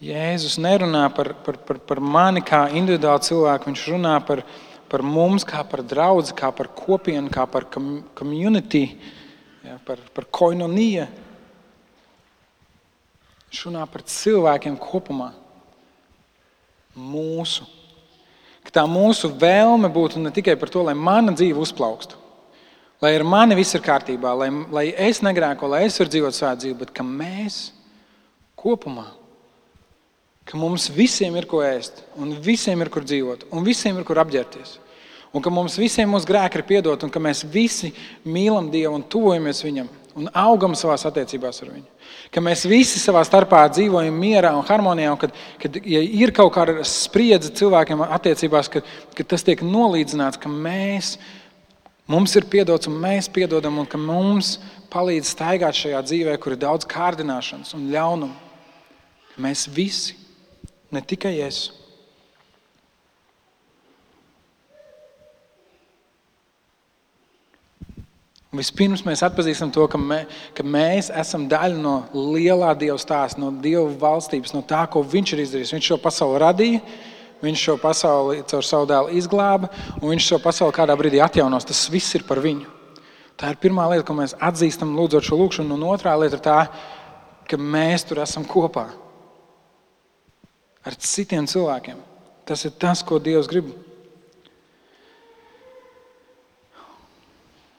Jēzus nerunā par, par, par, par mani kā individuālu cilvēku, viņš runā par, par mums, kā par draugu, kā par kopienu, kā par community, ja, par, par koinoniju. Viņš runā par cilvēkiem kopumā. Mūsu. Ka tā mūsu vēlme būtu ne tikai par to, lai mana dzīve uzplaukstu, lai ar mani viss ir kārtībā, lai, lai es negrēko, lai es varu dzīvot savu dzīvi, bet ka mēs kopumā ka mums visiem ir ko ēst, un visiem ir kur dzīvot, un visiem ir kur apģērbties. Un ka mums visiem mūsu grēki ir piedoti, un ka mēs visi mīlam Dievu un tuvojamies Viņam un augam savā attiecībās ar Viņu. Ka mēs visi savā starpā dzīvojam mierā un harmonijā, un kad, kad ja ir kaut kāda spriedze cilvēkiem attiecībās, ka, ka tas tiek nolīdzināts, ka mēs, mums ir piedots un mēs piedodam, un ka mums palīdz staigāt šajā dzīvē, kur ir daudz kārdināšanas un ļaunuma. Mēs visi Ne tikai es. Vispirms mēs atpazīstam to, ka, mē, ka mēs esam daļa no lielā Dieva stāsta, no Dieva valstības, no tā, ko Viņš ir izdarījis. Viņš šo pasauli radīja, Viņš šo pasauli caur savu dēlu izglāba, un Viņš šo pasauli kādā brīdī atjaunos. Tas viss ir par viņu. Tā ir pirmā lieta, ko mēs atzīstam, lūdzot šo lūgšanu. Un otrā lieta ir tā, ka mēs tur esam kopā ar citiem cilvēkiem. Tas ir tas, ko Dievs grib.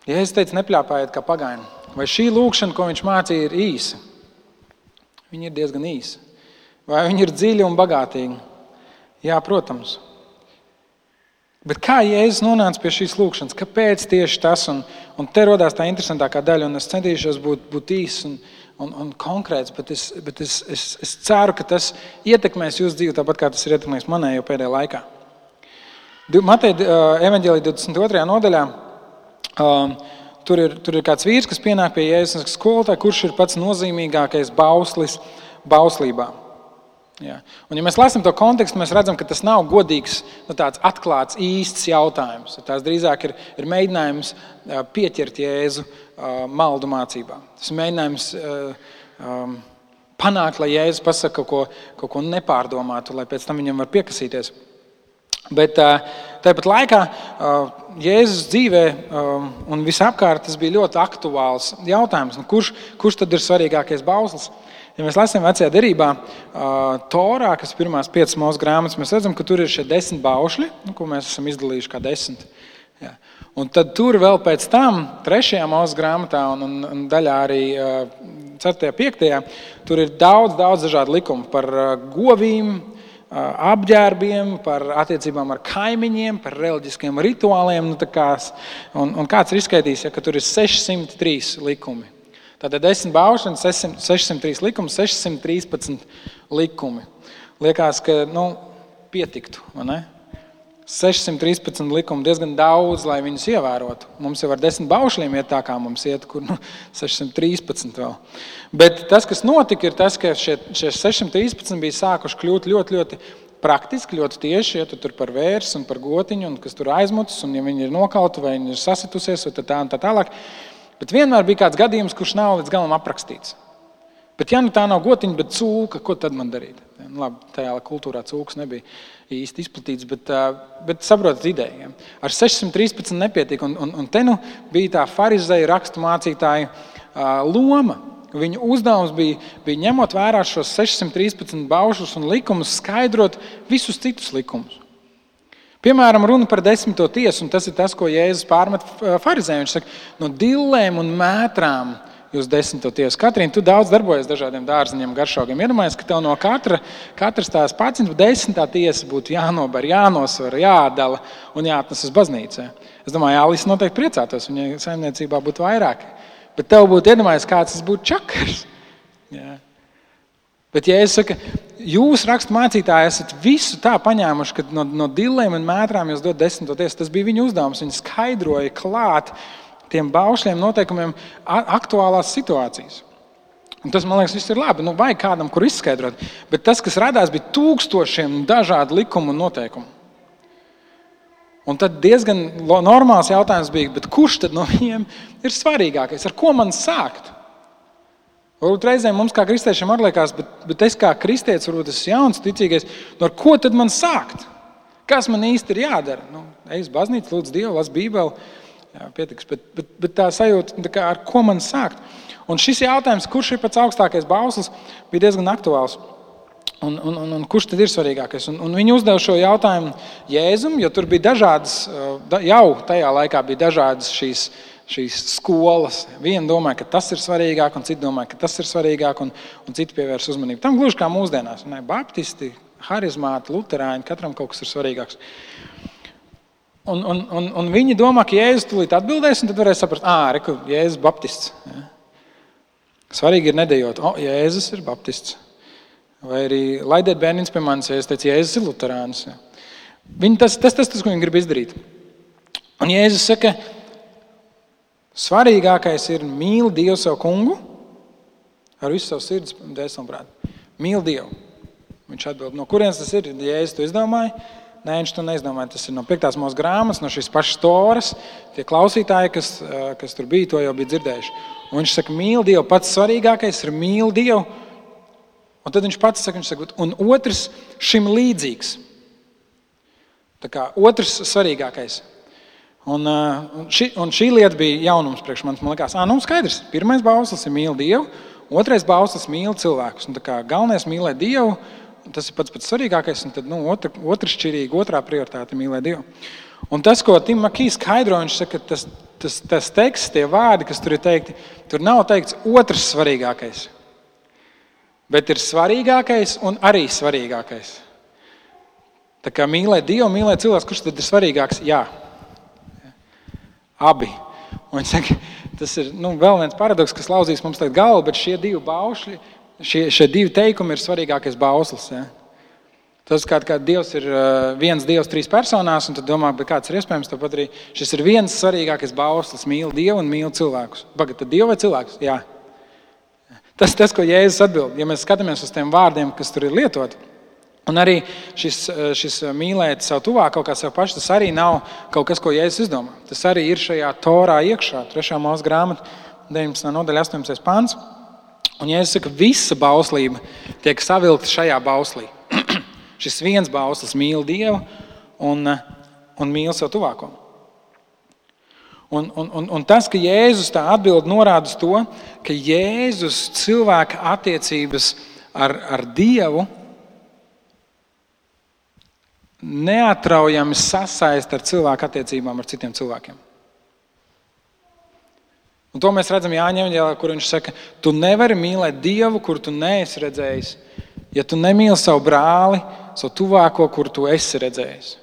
Ja es teicu, nepļāpājiet kā pagaini, vai šī lūkšana, ko viņš mācīja, ir īsa? Viņa ir diezgan īsa. Vai viņa ir dziļa un bagātīga? Jā, protams. Bet kā Jēzus nonāca pie šīs lūkšanas? Kāpēc tieši tas? Un, un te radās tā interesantākā daļa, un es centīšos būt, būt īss un, un, un konkrēts, bet, es, bet es, es, es ceru, ka tas ietekmēs jūsu dzīvi tāpat, kā tas ir ietekmējis manējo pēdējā laikā. Mateja evanģēlī 22. nodaļā. Um, Tur ir, tur ir kāds vīrs, kas pienāk pie Jēzus skolotāja, kurš ir pats nozīmīgākais bauslis bauslībā. Jā. Un, ja mēs lasām to kontekstu, mēs redzam, ka tas nav godīgs, nu, tāds atklāts, īsts jautājums. Tas drīzāk ir, ir mēģinājums pieķert Jēzu maldu mācībā. Tas ir mēģinājums um, panākt, lai Jēzus pasakā kaut ko, kaut ko nepārdomātu, lai pēc tam viņam var piekasīties. Bet tāpat laikā Jēzus dzīvē un visapkārt tas bija ļoti aktuāls jautājums. Nu, kurš, kurš tad ir svarīgākais bauslis? Ja mēs lasām vecajā derībā, Torā, kas ir pirmās piecas mūsu grāmatas, mēs redzam, ka tur ir šie desmit baušļi, nu, ko mēs esam izdalījuši kā desmit. Jā. Un tad tur vēl pēc tam, trešajā mūsu grāmatā un, un, un daļā arī ceturtajā, piektajā, tur ir daudz, daudz dažādu likumu par govīm, apģērbiem, par attiecībām ar kaimiņiem, par reliģiskiem rituāliem. Nu, kā, un, un kāds ir izskaidrojis, ja, ka tur ir 603 likumi. Tātad 10 baušanas, 603 likumi, 613 likumi. Liekas, ka nu, pietiktu. 613 likumi diezgan daudz, lai viņus ievērotu. Mums jau ar desmit baušļiem iet tā, kā mums iet, kur nu, 613 vēl. Bet tas, kas notika, ir tas, ka šie, šie 613 bija sākuši kļūt ļoti, ļoti praktiski, ļoti tieši. Ja tu tur par vērsu un par gotiņu, un kas tur aizmucis, un ja viņi ir nokauti vai viņi ir sasitusies, vai tā, tā, tā tālāk. Bet vienmēr bija kāds gadījums, kurš nav līdz galam aprakstīts. Bet, ja nu tā nav gotiņa, bet cūka, ko tad man darīt? Nu, labi, tajā kultūrā cūks nebija īsti izplatīts, bet, bet saprotat ideju. Ja? Ar 613 nepietiek. Un, un, un te nu bija tā farizēja rakstu mācītāja loma. Viņa uzdevums bija, bija ņemot vērā šos 613 baušus un likumus, skaidrot visus citus likumus. Piemēram, runa par desmito tiesu, un tas ir tas, ko Jēzus pārmet farizējiem. Viņš saka, no dillēm un mētrām jūs desmito tiesu. Katrīna, tu daudz darbojies dažādiem dārziņiem, garšaugiem. Iedomājies, ka tev no katra, katras tās pats desmitā tiesa būtu jānobar, jānosver, jādala un jāatnes uz baznīcu. Es domāju, Alis noteikti priecātos, viņai saimniecībā būtu vairāk. Bet tev būtu iedomājies, kāds tas būtu čakars. Jā. Bet, ja es saku, jūs raksturmācītāji esat visu tā paņēmuši, ka no, no dillēm un mētrām jūs dodat desmitoties, tas bija viņa uzdevums. Viņi skaidroja klāt tiem baušļiem, noteikumiem, aktuālās situācijas. Un tas man liekas, ir labi. Nu, vajag kādam, kur izskaidrot. Bet tas, kas radās, bija tūkstošiem dažādu likumu un noteikumu. Un tad diezgan normāls jautājums bija, kurš tad no viņiem ir svarīgākais? Ar ko man sākt? Varbūt reizēm mums, kā kristiešiem, arī liekas, bet, bet es kā kristietis, varbūt esmu jauns, ticīgais, no ar ko tad man sākt? Kas man īsti ir jādara? Nu, Ej uz baznīcu, lūdzu Dievu, lasu Bībeli. Jā, pietiks, bet, bet, bet tā sajūta, tā kā, ar ko man sākt? Un šis jautājums, kurš ir pats augstākais bauslis, bija diezgan aktuāls. Un, un, un, un kurš tad ir svarīgākais? Un, un viņi uzdeva šo jautājumu Jēzum, jo tur bija dažādas, jau tajā laikā bija dažādas šīs šīs skolas. Viena domā, ka tas ir svarīgāk, un cita domā, ka tas ir svarīgāk, un, un citi pievērs uzmanību. Tam gluži kā mūsdienās. Ne? Baptisti, harizmāti, luterāņi, katram kaut kas ir svarīgāks. Un, un, un, un viņi domā, ka Jēzus tūlīt atbildēs, un tad varēs saprast, ah, reku, Jēzus ir baptists. Ja? Svarīgi ir nedējot, o, oh, Jēzus ir baptists. Vai arī laidiet bērniņus pie manis, ja es teicu, Jēzus ir luterāns. Ja? Viņi tas, tas, tas, tas, ko viņi grib izdarīt. Un Jēzus saka, Svarīgākais ir mīlēt Dievu savu kungu ar visu savu sirds, dēļ un prātu. Mīl Dievu. Viņš atbild, no kurienes tas ir? Ja es to izdomāju, Nē, viņš to neizdomāja. Tas ir no 5. mūža grāmatas, no šīs pašas storas. Tie klausītāji, kas, kas tur bija, to jau bija dzirdējuši. Un viņš saka, mīl Dievu. Pats svarīgākais ir mīlēt Dievu. Un tad viņš pats saka, viņš saka, un otrs šim līdzīgs. Tā kā otrs svarīgākais. Un, un, ši, un šī lieta bija jaunums priekš manis. Man liekas, ah, nu, skaidrs. Pirmais bauslis ir mīlēt Dievu, otrais bauslis mīlēt cilvēkus. Un, kā, galvenais ir mīlēt Dievu, tas ir pats pats svarīgākais. Un tad nu, otra, otršķirīgi, otrā prioritāte ir mīlēt Dievu. Un tas, ko Tim Makīs skaidro, viņš saka, tas, tas, tas teksts, tie vārdi, kas tur ir teikti, tur nav teikts otrs svarīgākais. Bet ir svarīgākais un arī svarīgākais. Tā kā mīlēt Dievu, mīlēt cilvēku, kurš tad ir svarīgāks? Jā, abi. Un saka, tas ir nu, vēl viens paradoks, kas lauzīs mums tagad galvu, bet šie divi baušļi, šie, šie divi teikumi ir svarīgākais bauslis. Ja? Tas, kā, kā Dievs ir viens Dievs trīs personās, un tad domā, kāds ir iespējams, tāpat arī šis ir viens svarīgākais bauslis. Mīl Dievu un mīl cilvēkus. Pagaidā, tad Dievu vai cilvēkus? Jā. Tas, tas, ko Jēzus atbild, ja mēs skatāmies uz tiem vārdiem, kas tur ir lietoti, un arī šis, šis mīlēt savu tuvāku, kaut kā sev pašu, tas arī nav kaut kas, ko Jēzus izdomā. Tas arī ir šajā torā iekšā, 3. mūža grāmatā, 19. nodaļa, 18. pāns. Un Jēzus saka, visa bauslība tiek savilkta šajā bauslī. [clears throat] šis viens bauslis mīl Dievu un, un mīl savu tuvāko. Un, un, un, un tas, ka Jēzus tā atbild, norāda uz to, ka Jēzus cilvēka attiecības ar, ar Dievu neatraujami sasaist ar cilvēku attiecībām ar citiem cilvēkiem. Un to mēs redzam Jāņa Evanģēlā, kur viņš saka, tu nevari mīlēt Dievu, kuru tu neesi redzējis, ja tu nemīli savu brāli, savu tuvāko, kuru tu esi redzējis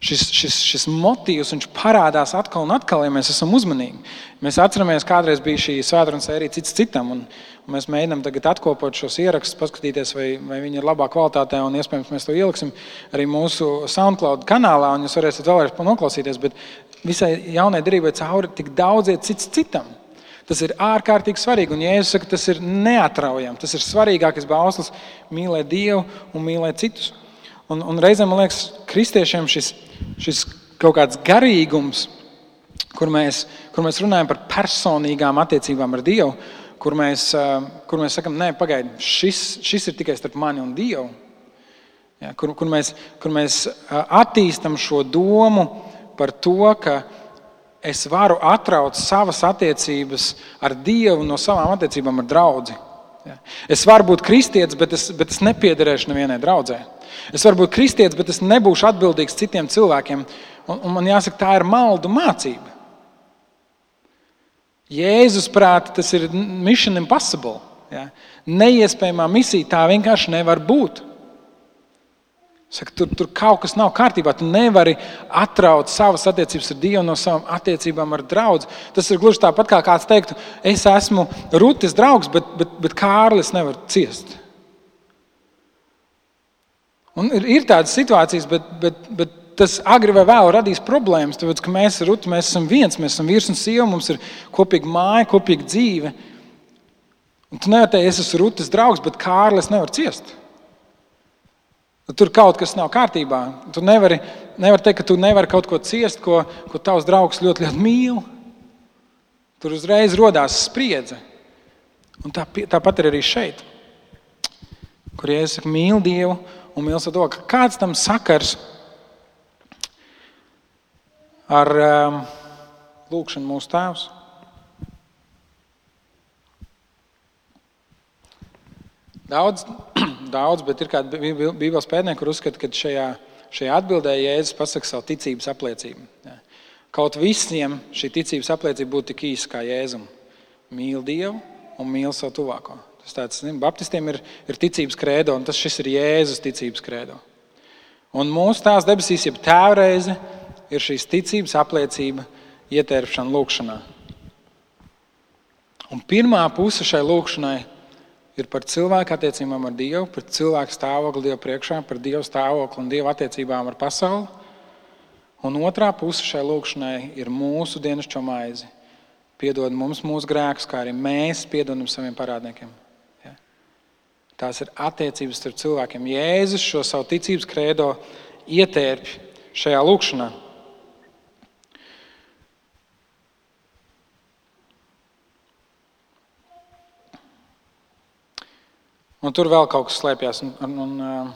šis, šis, šis motīvs parādās atkal un atkal, ja mēs esam uzmanīgi. Mēs atceramies, kādreiz bija šī svētdienas sērija cits citam, un, un mēs mēģinām tagad atkopot šos ierakstus, paskatīties, vai, vai viņi ir labā kvalitātē, un iespējams mēs to ieliksim arī mūsu SoundCloud kanālā, un jūs varēsiet vēlreiz noklausīties. Bet visai jaunai derībai cauri tik daudz iet cits citam. Tas ir ārkārtīgi svarīgi, un Jēzus saka, tas ir neatraujami. Tas ir svarīgākais bauslis mīlēt Dievu un mīlēt citus. Un, un reizēm man liekas, kristiešiem šis, šis kaut kāds garīgums, kur mēs, kur mēs runājam par personīgām attiecībām ar Dievu, kur mēs, kur mēs sakām, nē, pagaidi, šis, šis ir tikai starp mani un Dievu. Ja, kur, kur, mēs, kur mēs attīstam šo domu par to, ka es varu atraut savas attiecības ar Dievu no savām attiecībām ar draugu. Ja. Es varu būt kristietis, bet es, bet es nepiedarēšu nevienai draudzēji. Es varu būt kristietis, bet es nebūšu atbildīgs citiem cilvēkiem. Un, un man jāsaka, tā ir maldu mācība. Jēzus prātā tas ir mission impossible. Ja? Neiespējamā misija tā vienkārši nevar būt. Saka, tur, tur kaut kas nav kārtībā. Tu nevari atraut savas attiecības ar Dievu no savām attiecībām ar draugu. Tas ir gluži tāpat kā kāds teiktu, es esmu Rūtis draugs, bet, bet, bet Kārlis nevar ciest. Un ir, ir tādas situācijas, bet, bet, bet tas agri vai vēl radīs problēmas. Tāpēc, ka mēs, Ruti, mēs esam viens, mēs esam vīrs un sieva, mums ir kopīga māja, kopīga dzīve. Un tu nevari teikt, es esmu Rūtas draugs, bet Kārlis nevar ciest. Tur kaut kas nav kārtībā. Tu nevari, nevari teikt, ka tu nevari kaut ko ciest, ko, ko tavs draugs ļoti, ļoti mīl. Tur uzreiz radās spriedze. Un tā, tāpat ir arī šeit, kur Jēzus saka, mīl Dievu un mīl to, ka kāds tam sakars ar um, lūkšanu mūsu tēvs. Daudz, [clears throat] daudz, bet ir kādi Bībeles pētnieki, kur uzskata, ka šajā, šajā atbildē Jēzus pasakā savu ticības apliecību. Ja. Kaut visiem šī ticības apliecība būtu tik īsa kā Jēzum. Mīl Dievu un mīl savu tuvāko. Tas tāds, ne, Baptistiem ir, ir ticības krēdo, un tas ir Jēzus ticības krēdo. Un mūsu tās debesīs, jeb tēvreize, ir šīs ticības apliecība, ietērpšana lūkšanā. Un pirmā puse šai lūkšanai ir par cilvēku attiecībām ar Dievu, par cilvēku stāvokli Dieva priekšā, par Dieva stāvokli un Dieva attiecībām ar pasauli. Un otrā puse šai lūkšanai ir mūsu dienascho maizi. Piedod mums mūsu grēkus, kā arī mēs piedodam saviem parādniekiem. Tās ir attiecības starp cilvēkiem. Jēzus šo savu ticības krēdo ietērpj šajā lūkšanā. Un tur vēl kaut kas slēpjas. Un, un, un,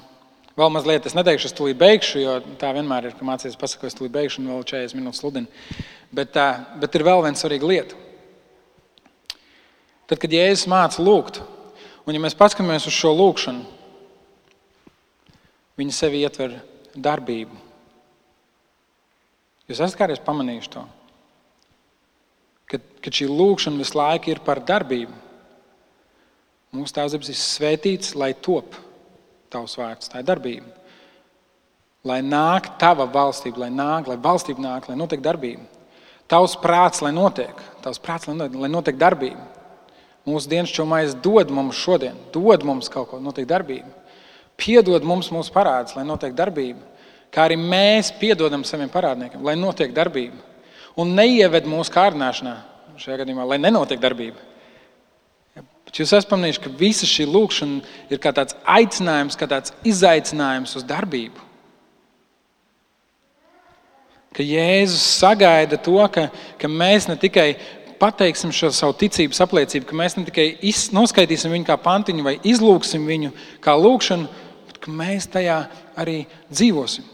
vēl mazliet, es neteikšu, es tūlīt beigšu, jo tā vienmēr ir, ka mācīties pasakot, es tūlīt beigšu un vēl 40 minūtes sludinu. Bet, bet ir vēl viena svarīga lieta. Tad, kad Jēzus māca lūgt, Un, ja mēs paskatāmies uz šo lūkšanu, viņa sevi ietver darbību. Jūs esat kādreiz pamanījuši to? Kad, kad šī lūkšana visu laiku ir par darbību. Mūsu tēvs ir svētīts, lai top tavs vārds. Tā ir darbība. lai nāk tava valstība, lai nāk, lai valstība nāk, lai notiek darbība. Tavs prāts, lai notiek, tavs prāts, lai notiek, lai notiek darbība. Mūsu dienas šo maizi dod mums šodien, dod mums kaut ko, notiek darbība. Piedod mums mūsu parādus, lai notiek darbība. Kā arī mēs piedodam saviem parādniekiem, lai notiek darbība. Un neieved mūsu kārdināšanā, šajā gadījumā, lai nenotiek darbība. Bet jūs esat pamanījuši, ka visa šī lūkšana ir kā tāds aicinājums, kā tāds izaicinājums uz darbību. Ka Jēzus sagaida to, ka, ka mēs ne tikai pateiksim šo savu ticības apliecību, ka mēs ne tikai noskaitīsim viņu kā pantiņu vai izlūksim viņu kā lūkšanu, bet ka mēs tajā arī dzīvosim.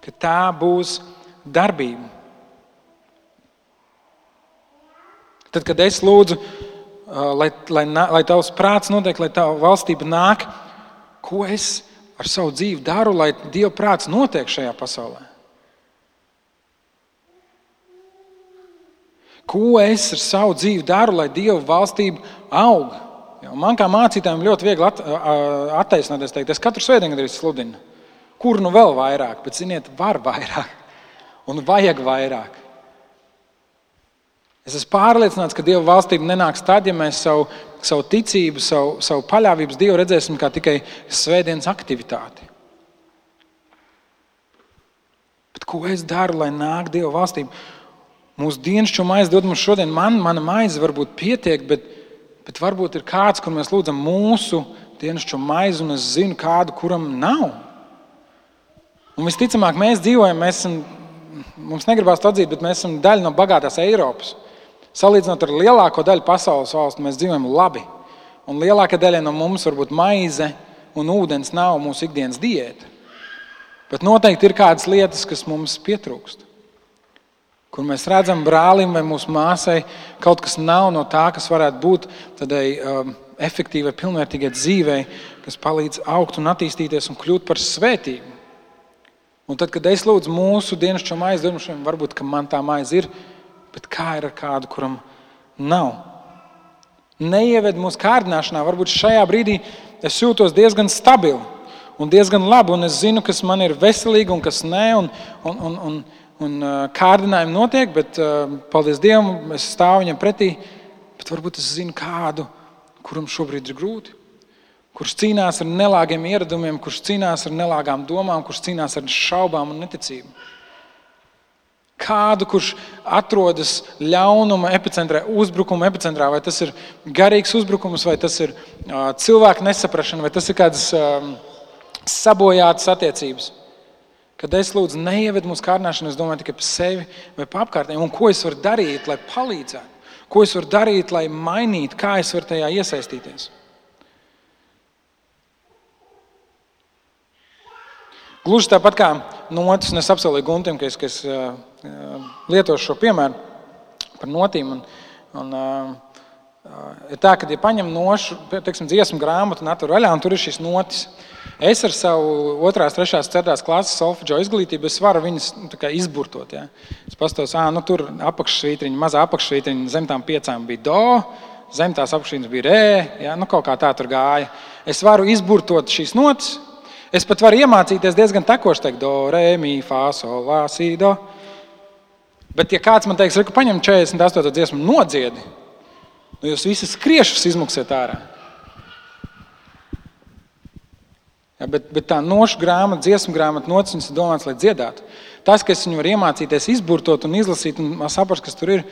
Ka tā būs darbība. Tad, kad es lūdzu, lai, lai, lai tavs prāts notiek, lai tava valstība nāk, ko es ar savu dzīvi daru, lai Dieva prāts notiek šajā pasaulē? Ko es ar savu dzīvi daru, lai Dieva valstība aug? Ja, man kā mācītājam ļoti viegli at, attaisnoties, teikt, es katru svētdienu gandrīz sludinu. Kur nu vēl vairāk, bet ziniet, var vairāk un vajag vairāk. Es esmu pārliecināts, ka Dieva valstība nenāks tad, ja mēs savu, savu ticību, savu, savu paļāvību Dievu redzēsim kā tikai svētdienas aktivitāti. Bet ko es daru, lai nāk Dieva valstība? Mūsu dienasču maize dod mums šodien, man, mana maize varbūt pietiek, bet, bet varbūt ir kāds, kur mēs lūdzam mūsu dienasču maizi, un es zinu kādu, kuram nav. Un visticamāk, mēs dzīvojam, mēs esam, mums negribas to atzīt, bet mēs esam daļa no bagātās Eiropas. Salīdzinot ar lielāko daļu pasaules valstu, mēs dzīvojam labi. Un lielākā daļa no mums varbūt maize un ūdens nav mūsu ikdienas diēta. Bet noteikti ir kādas lietas, kas mums pietrūkst. Kur mēs redzam brālim vai mūsu māsai, kaut kas nav no tā, kas varētu būt tādai um, efektīvai, pilnvērtīgai dzīvei, kas palīdz augt un attīstīties un kļūt par svētību. Un tad, kad es lūdzu mūsu dienas maizi, varbūt man tā maize ir, Bet kā ir ar kādu, kuram nav? Neieved mūsu kārdināšanā. Varbūt šajā brīdī es jūtos diezgan stabili un diezgan labi. Un es zinu, kas man ir veselīgi un kas nē. Un, un, un, un, un kārdinājumi notiek, bet paldies Dievam, es stāvu viņam pretī. Bet varbūt es zinu kādu, kuram šobrīd ir grūti. Kurš cīnās ar nelāgiem ieradumiem, kurš cīnās ar nelāgām domām, kurš cīnās ar šaubām un neticību kādu, kurš atrodas ļaunuma epicentrā, uzbrukuma epicentrā, vai tas ir garīgs uzbrukums, vai tas ir uh, cilvēku nesaprašana, vai tas ir kādas um, sabojātas attiecības. Kad es lūdzu, neieved mūsu kārdināšanu, es domāju tikai par sevi vai par apkārtējiem, un ko es varu darīt, lai palīdzētu, ko es varu darīt, lai mainītu, kā es varu tajā iesaistīties. Gluži tāpat kā notis, es apsolīju Guntim, ka es, ka es uh, lietošu šo piemēru par notīm. Un, un, uh, ir tā, ka, ja paņem nošu, teiksim, dziesmu grāmatu atver vaļā, un tur ir šis notis, es ar savu 2, 3, 4 klases solfeģo izglītību varu viņus nu, izburtot. Ja. Es pastos, ah, nu, tur apakšsvītriņa, mazā apakšsvītriņa zem tām piecām bija do. Zem tās apakšsvītriņas bija rē, ja, nu, kaut kā tā tur gāja. Es varu izburtot šīs notis, Es pat varu iemācīties diezgan tekoši teikt, do, re, mi, fa, sol, la, si, do. Bet, ja kāds man teiks, ka paņem 48. dziesmu nodziedi, nu jūs visi skriešus izmuksiet ārā. Ja, bet, bet tā nošu grāmata, dziesmu grāmata, nociņas ir domāts, lai dziedātu. Tas, ka es viņu varu iemācīties, izburtot un izlasīt un saprast, kas tur ir,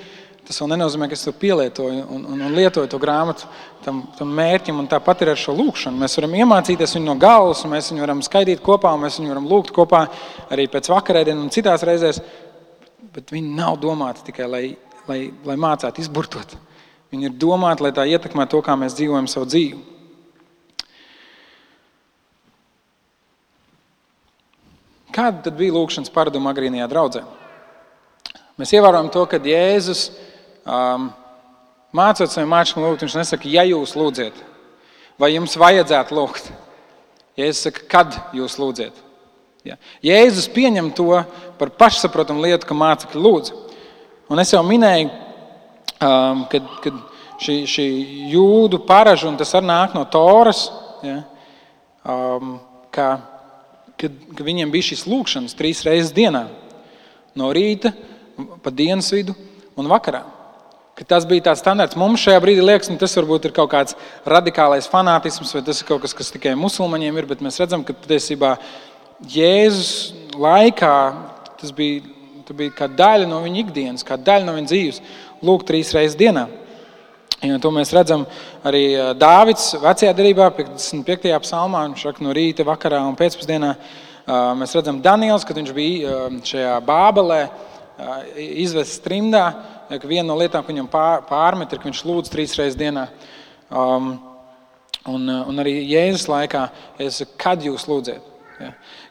Tas vēl nenozīmē, ka es to pielietoju un, un, un lietoju to grāmatu tam, tam mērķim. Tāpat ir ar šo lūkšanu. Mēs varam iemācīties viņu no galvas, un mēs viņu varam skaidīt kopā, un mēs viņu varam lūgt kopā arī pēc vakarēdienas un citās reizēs. Bet viņi nav domāti tikai, lai, lai, lai mācītu izburtot. Viņi ir domāti, lai tā ietekmē to, kā mēs dzīvojam savu dzīvi. Kāda bija lūkšanas paraduma agrīnajā draudzē? Mēs ievērojam to, ka Jēzus ir um, mācot saviem mācekļiem lūgt, viņš nesaka, ja jūs lūdziet, vai jums vajadzētu lūgt. Jēzus saka, kad jūs lūdziet. Ja. Jēzus pieņem to par pašsaprotamu lietu, ka mācekļi lūdz. Un es jau minēju, um, kad, kad šī, šī jūdu paraža, un tas arī nāk no Toras, ja, um, ka, kad, kad viņiem bija šīs lūkšanas trīs reizes dienā. No rīta, pa dienas vidu un vakarā. Kad tas bija tāds standarts. Mums šajā brīdī liekas, ka nu, tas varbūt ir kaut kāds radikālais fanātisms, vai tas ir kaut kas, kas tikai musulmaņiem ir. Bet mēs redzam, ka patiesībā Jēzus laikā tas bija, tas bija kā daļa no viņa ikdienas, kā daļa no viņa dzīves. Lūk, trīs reizes dienā. Ja, to mēs redzam arī Dāvids vecajā darbā, 55. psalmā. Viņš saka, no rīta, vakarā un pēcpusdienā. Mēs redzam Daniels, kad viņš bija šajā Bābelē, izvests trimdā. Viena no lietām, ko viņam pārmet, ir, ka viņš lūdz trīs reizes dienā. Um, un, un arī Jēzus laikā, es, kad jūs lūdzat? Ja?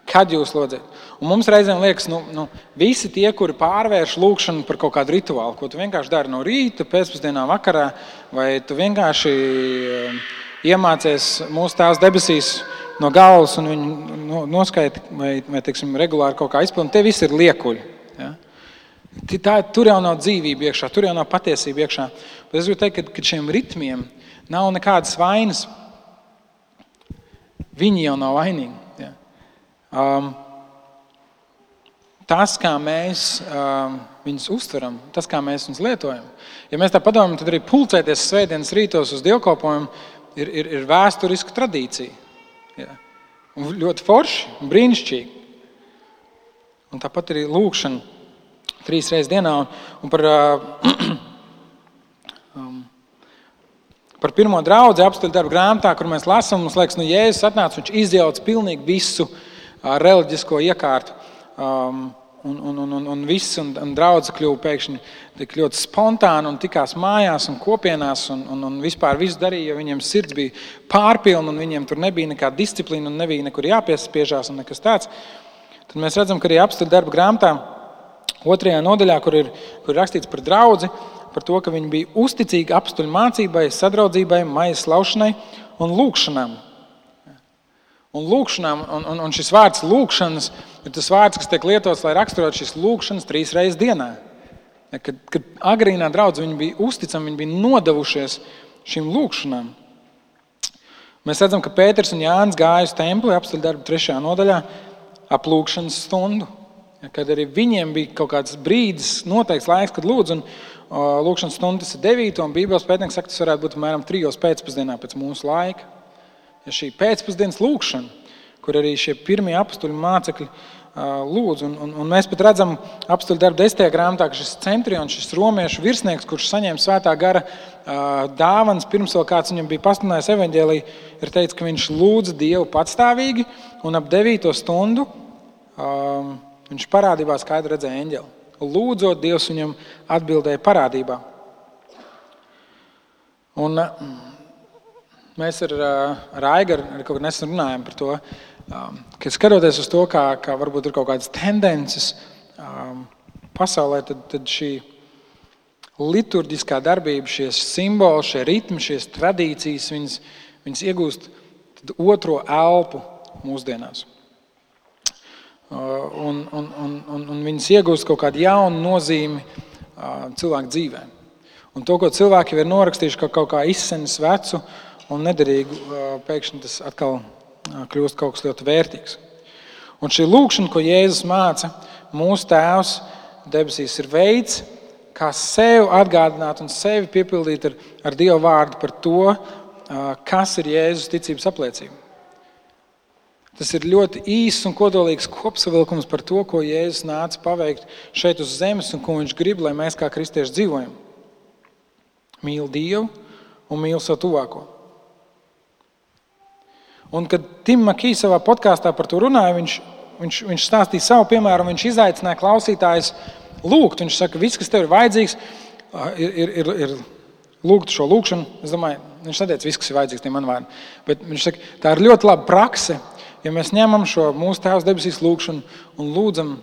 Kad jūs lūdzat? Un mums reizēm liekas, ka nu, nu, visi tie, kuri pārvērš lūgšanu par kaut kādu rituālu, ko tu vienkārši dari no rīta, pēcpusdienā, vakarā, vai tu vienkārši um, iemācies mūsu tās debesīs no galvas un viņu noskaiti, vai, vai teiksim, regulāri kaut kā izpildīt, tie visi ir liekuļi. Ja? Tā, tur jau nav dzīvība iekšā, tur jau nav patiesība iekšā. Bet es gribu teikt, ka, ka šiem ritmiem nav nekādas vainas. Viņi jau nav vainīgi. Um, tas, kā mēs um, viņus uztveram, tas, kā mēs viņus lietojam. Ja mēs tā padomājam, tad arī pulcēties svētdienas rītos uz dievkalpojumu ir, ir, ir vēsturiska tradīcija. Ja. Un ļoti forši, brīnišķīgi. Un tāpat arī lūkšana trīs reizes dienā. Un, un par, uh, [clears throat] um, par pirmo draugu apstākļu darbu grāmatā, kur mēs lasām, mums liekas, ka nu, Jēzus atnāca, viņš izjauca pilnīgi visu reliģisko iekārtu. Um, un, un, un, un, un viss, un, un draugs kļuva pēkšņi tik ļoti spontāni un tikās mājās un kopienās un, un, un vispār visu darīja, jo viņiem sirds bija pārpilna un viņiem tur nebija nekāda disciplīna un nebija nekur jāpiespiežās un nekas tāds. Tad mēs redzam, ka arī apstākļu darba grāmatā, otrajā nodaļā, kur ir, kur ir rakstīts par draugu, par to, ka viņi bija uzticīgi apstuļu mācībai, sadraudzībai, maijas laušanai un lūkšanām. Un, lūkšanām, un, un, un šis vārds lūkšanas ir tas vārds, kas tiek lietots, lai raksturotu šīs lūkšanas trīs reizes dienā. Kad, kad agrīnā draudzē viņi bija uzticami, viņi bija nodevušies šīm lūkšanām. Mēs redzam, ka Pēters un Jānis gāja uz templi apstākļu darbu trešajā nodaļā ap lūkšanas stundu. Kad arī viņiem bija kaut kāds brīdis, noteikts laiks, kad lūdzu, un lūkšanas stunda tas ir 9. un Bībeles pētnieks saka, tas varētu būt apmēram 3. pēcpusdienā pēc mūsu laika ja šī pēcpusdienas lūkšana, kur arī šie pirmie apstuļu mācekļi lūdz. Un, un, un mēs pat redzam, apstuļu darba desmitajā grāmatā, ka šis centrions, šis romiešu virsnieks, kurš saņēma svētā gara dāvanas, pirms vēl kāds viņam bija pasludinājis evaņģēlī, ir teicis, ka viņš lūdza Dievu patstāvīgi un ap 9 stundu um, viņš parādībā skaidri redzēja eņģeli. Lūdzot, Dievs viņam atbildēja parādībā. Un, uh, Mēs ar, ar Aigaru arī kaut kad nesen runājām par to, ka skatoties uz to, kā, kā varbūt ir kaut kādas tendences pasaulē, tad, tad šī liturģiskā darbība, šie simboli, šie ritmi, šīs tradīcijas, viņas, viņas iegūst otro elpu mūsdienās. Un, un, un, un, un viņas iegūst kaut kādu jaunu nozīmi cilvēku dzīvē. Un to, ko cilvēki ir norakstījuši kā kaut kā izsenis vecu, un nederīgu, pēkšņi tas atkal kļūst kaut kas ļoti vērtīgs. Un šī lūkšana, ko Jēzus māca, mūsu Tēvs debesīs, ir veids, kā sev atgādināt un sevi piepildīt ar, ar Dieva vārdu par to, kas ir Jēzus ticības apliecība. Tas ir ļoti īss un kodolīgs kopsavilkums par to, ko Jēzus nāca paveikt šeit uz zemes un ko viņš grib, lai mēs kā kristieši dzīvojam. Mīl Dievu un mīl savu tuvāko. Un, kad Tim Makīs savā podkāstā par to runāja, viņš, viņš, viņš stāstīja savu piemēru, viņš izaicināja klausītājus lūgt. Viņš saka, ka viss, kas tev ir vajadzīgs, ir, ir, ir, ir lūgt šo lūgšanu. Es domāju, viņš neteica, viss, kas ir vajadzīgs, tie man vārdi. Bet viņš saka, tā ir ļoti laba prakse, ja mēs ņemam šo mūsu Tēvs debesīs lūgšanu un lūdzam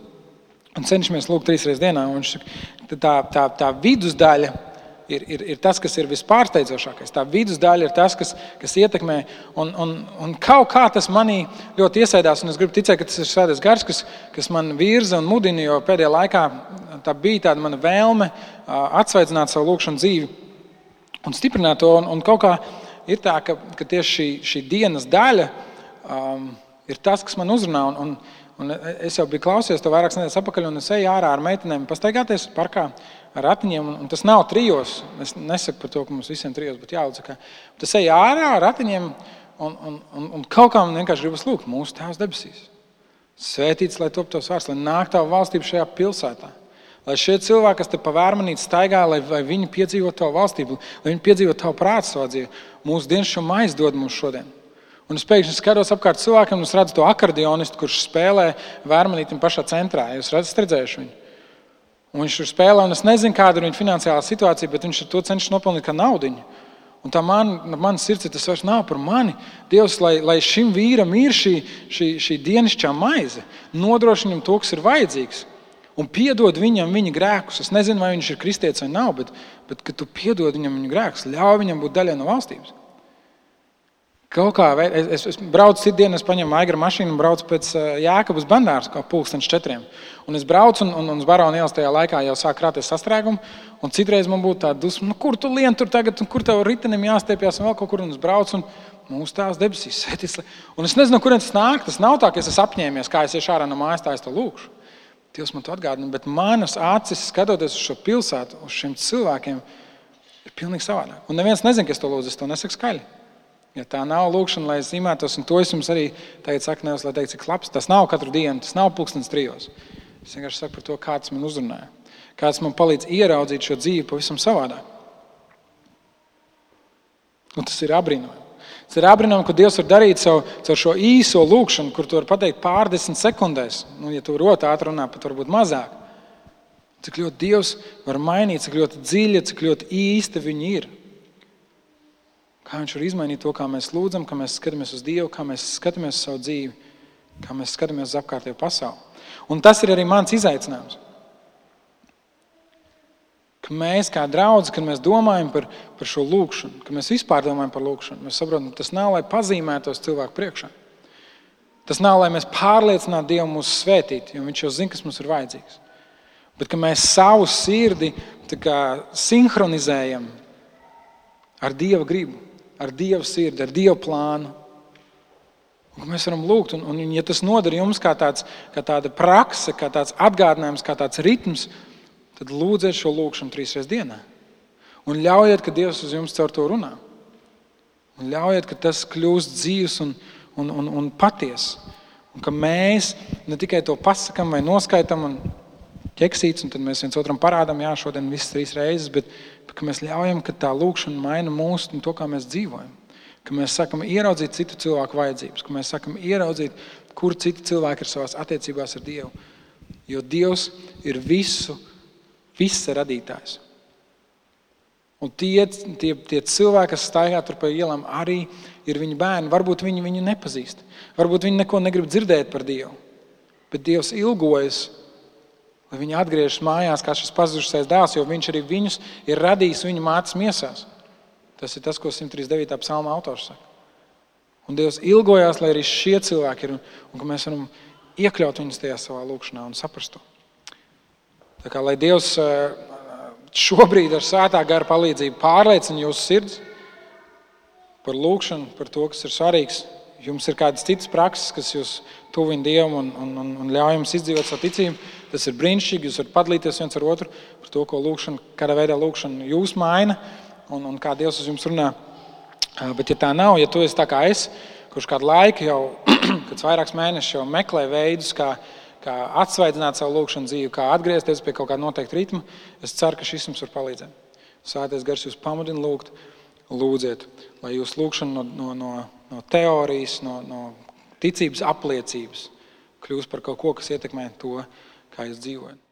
un cenšamies lūgt trīs reizes dienā. Saka, tā, tā, tā vidusdaļa ir, ir, ir tas, kas ir vispārsteidzošākais. Tā vidusdaļa ir tas, kas, kas ietekmē. Un, un, un kaut kā tas manī ļoti iesaistās. Es gribu ticēt, ka tas ir svētais gars, kas, kas man virza un mudina. Jo pēdējā laikā tā bija tāda mana vēlme atsveicināt savu lūkšanu dzīvi un stiprināt to. Un, un kaut kā ir tā, ka, ka tieši šī, šī dienas daļa. Um, ir tas, kas man uzrunā. Un, un, un es jau biju klausies to vairākas nedēļas atpakaļ, un es eju ārā ar meitenēm, pastaigāties parkā ar ratiņiem. Un, un tas nav trijos. Es nesaku par to, ka mums visiem trijos būtu jālūdz. Tas eju ārā ar ratiņiem, un, un, un, un kaut kā man vienkārši gribas lūgt mūsu Tēvs debesīs. Svētīts, lai top tavs vārds, lai nāk tā valstība šajā pilsētā. Lai šie cilvēki, kas te pa vērmanīti staigā, lai, lai viņi piedzīvo tavu valstību, lai viņi piedzīvo tavu prātu savā dzīvē. Mūsu dienas šo maizi dod mums šodien. Un es pēkšņi skatos apkārt cilvēkam, un es redzu to akordionistu, kurš spēlē vērmanītam pašā centrā. Jūs redzat, redzējuši viņu. Un viņš tur spēlē, un es nezinu, kāda ir viņa finansiālā situācija, bet viņš to cenšas nopelnīt kā naudu. Un tā man, man sirds ir tas vairs nav par mani. Dievs, lai, lai šim vīram ir šī, šī, šī dienasčā maize, nodrošina viņam to, kas ir vajadzīgs. Un piedod viņam viņa grēkus. Es nezinu, vai viņš ir kristietis vai nav, bet, bet kad tu piedod viņam viņa grēkus, ļauj viņam būt daļai no valstības. Kaut kā es, es, es braucu citu dienu, es paņēmu maigra mašīnu un braucu pēc Jēkabas bandāras, kā pulkstenis četriem. Un es braucu, un, un, un uz Barona ielas tajā laikā jau sāk krāties sastrēgumu. Un citreiz man būtu tāda dusma, nu, kur tu lien tur tagad, un kur tev ritenim jāstiepjas, un vēl kaut kur. Un es braucu, un mūsu tēvs debesīs [laughs] sēties. Un es nezinu, kurien tas nāk. Tas nav tā, ka es apņēmies, kā es iešu ārā no mājas, tā es to lūkšu. Dievs man to atgādina, bet manas acis, skatoties uz šo pilsētu, uz šiem cilvēkiem, ir pilnīgi savādāk. Un neviens nezina, ka es to lūdzu, es to nesaku skaļi. Ja tā nav lūkšana, lai es zīmētos, un to es jums arī tagad saku, nevis lai teiktu, cik labs tas nav katru dienu, tas nav pulkstenis trijos. Es vienkārši saku par to, kāds man uzrunāja, kāds man palīdz ieraudzīt šo dzīvi pavisam savādāk. Un tas ir apbrīnojami. Tas ir apbrīnojami, ka Dievs var darīt savu, caur šo īso lūkšanu, kur tu vari pateikt pārdesmit sekundēs. Nu, ja tu roti ātri runā, pat varbūt mazāk. Cik ļoti Dievs var mainīt, cik ļoti dziļa, cik ļoti īsta viņi ir. Kā viņš var izmainīt to, kā mēs lūdzam, kā mēs skatāmies uz Dievu, kā mēs skatāmies uz savu dzīvi, kā mēs skatāmies uz apkārtējo pasauli. Un tas ir arī mans izaicinājums. Ka mēs kā draugi, kad mēs domājam par, par šo lūkšanu, kad mēs vispār domājam par lūkšanu, mēs saprotam, tas nav lai pazīmētos cilvēku priekšā. Tas nav, lai mēs pārliecinātu Dievu mūsu svētīt, jo Viņš jau zina, kas mums ir vajadzīgs. Bet mēs savu sirdi sinhronizējam ar Dieva gribu ar Dieva sirdi, ar Dieva plānu. Un mēs varam lūgt, un, un ja tas noder jums kā, tāds, kā tāda prakse, kā tāds atgādinājums, kā tāds ritms, tad lūdziet šo lūgšanu trīs reizes dienā. Un ļaujiet, ka Dievs uz jums caur to runā. Un ļaujiet, ka tas kļūst dzīves un, un, un, un patiesa. Un ka mēs ne tikai to pasakām vai noskaitām un ķeksīts, un tad mēs viens otram parādām, jā, šodien visas trīs reizes, bet mēs ļaujam, ka tā lūkšana maina mūsu un to, kā mēs dzīvojam. Ka mēs sākam ieraudzīt citu cilvēku vajadzības, ka mēs sākam ieraudzīt, kur citi cilvēki ir savās attiecībās ar Dievu. Jo Dievs ir visu, visa radītājs. Un tie, tie, tie cilvēki, kas staigā tur pa ielām, arī ir viņa bērni. Varbūt viņi viņu nepazīst. Varbūt viņi neko negrib dzirdēt par Dievu. Bet Dievs ilgojas Lai viņi atgriežas mājās, kā šis pazudušais dēls, jo viņš arī viņus ir radījis viņu mātes miesās. Tas ir tas, ko 139. psalma autors saka. Un Dievs ilgojās, lai arī šie cilvēki ir un ka mēs varam iekļaut viņus tajā savā lūkšanā un saprast to. Tā kā lai Dievs eh, šobrīd ar svētā gara palīdzību pārliecina jūsu sirds par lūkšanu, par to, kas ir svarīgs. Jums ir kādas citas prakses, kas jūs tuvina Dievam un, un, un, un ļauj jums izdzīvot savu ticību. Tas ir brīnišķīgi. Jūs varat padalīties viens ar otru par to, ko lūkšana, kādā veidā lūkšana jūs maina un, un kā Dievs uz jums runā. Bet, ja tā nav, ja tu esi tā kā es, kurš kādu laiku jau, [clears throat] kad vairākus mēnešus jau meklē veidus, kā, kā atsveidzināt savu lūkšanu dzīvi, kā atgriezties pie kaut kāda noteikta ritma, es ceru, ka šis jums var palīdzēt. Svētais gars jūs pamudina lūgt, lūdziet, lai jūsu lūkšana no, no, no, no teorijas, no, no ticības apliecības kļūst par kaut ko, kas ietekmē to, kā jūs dzīvojat.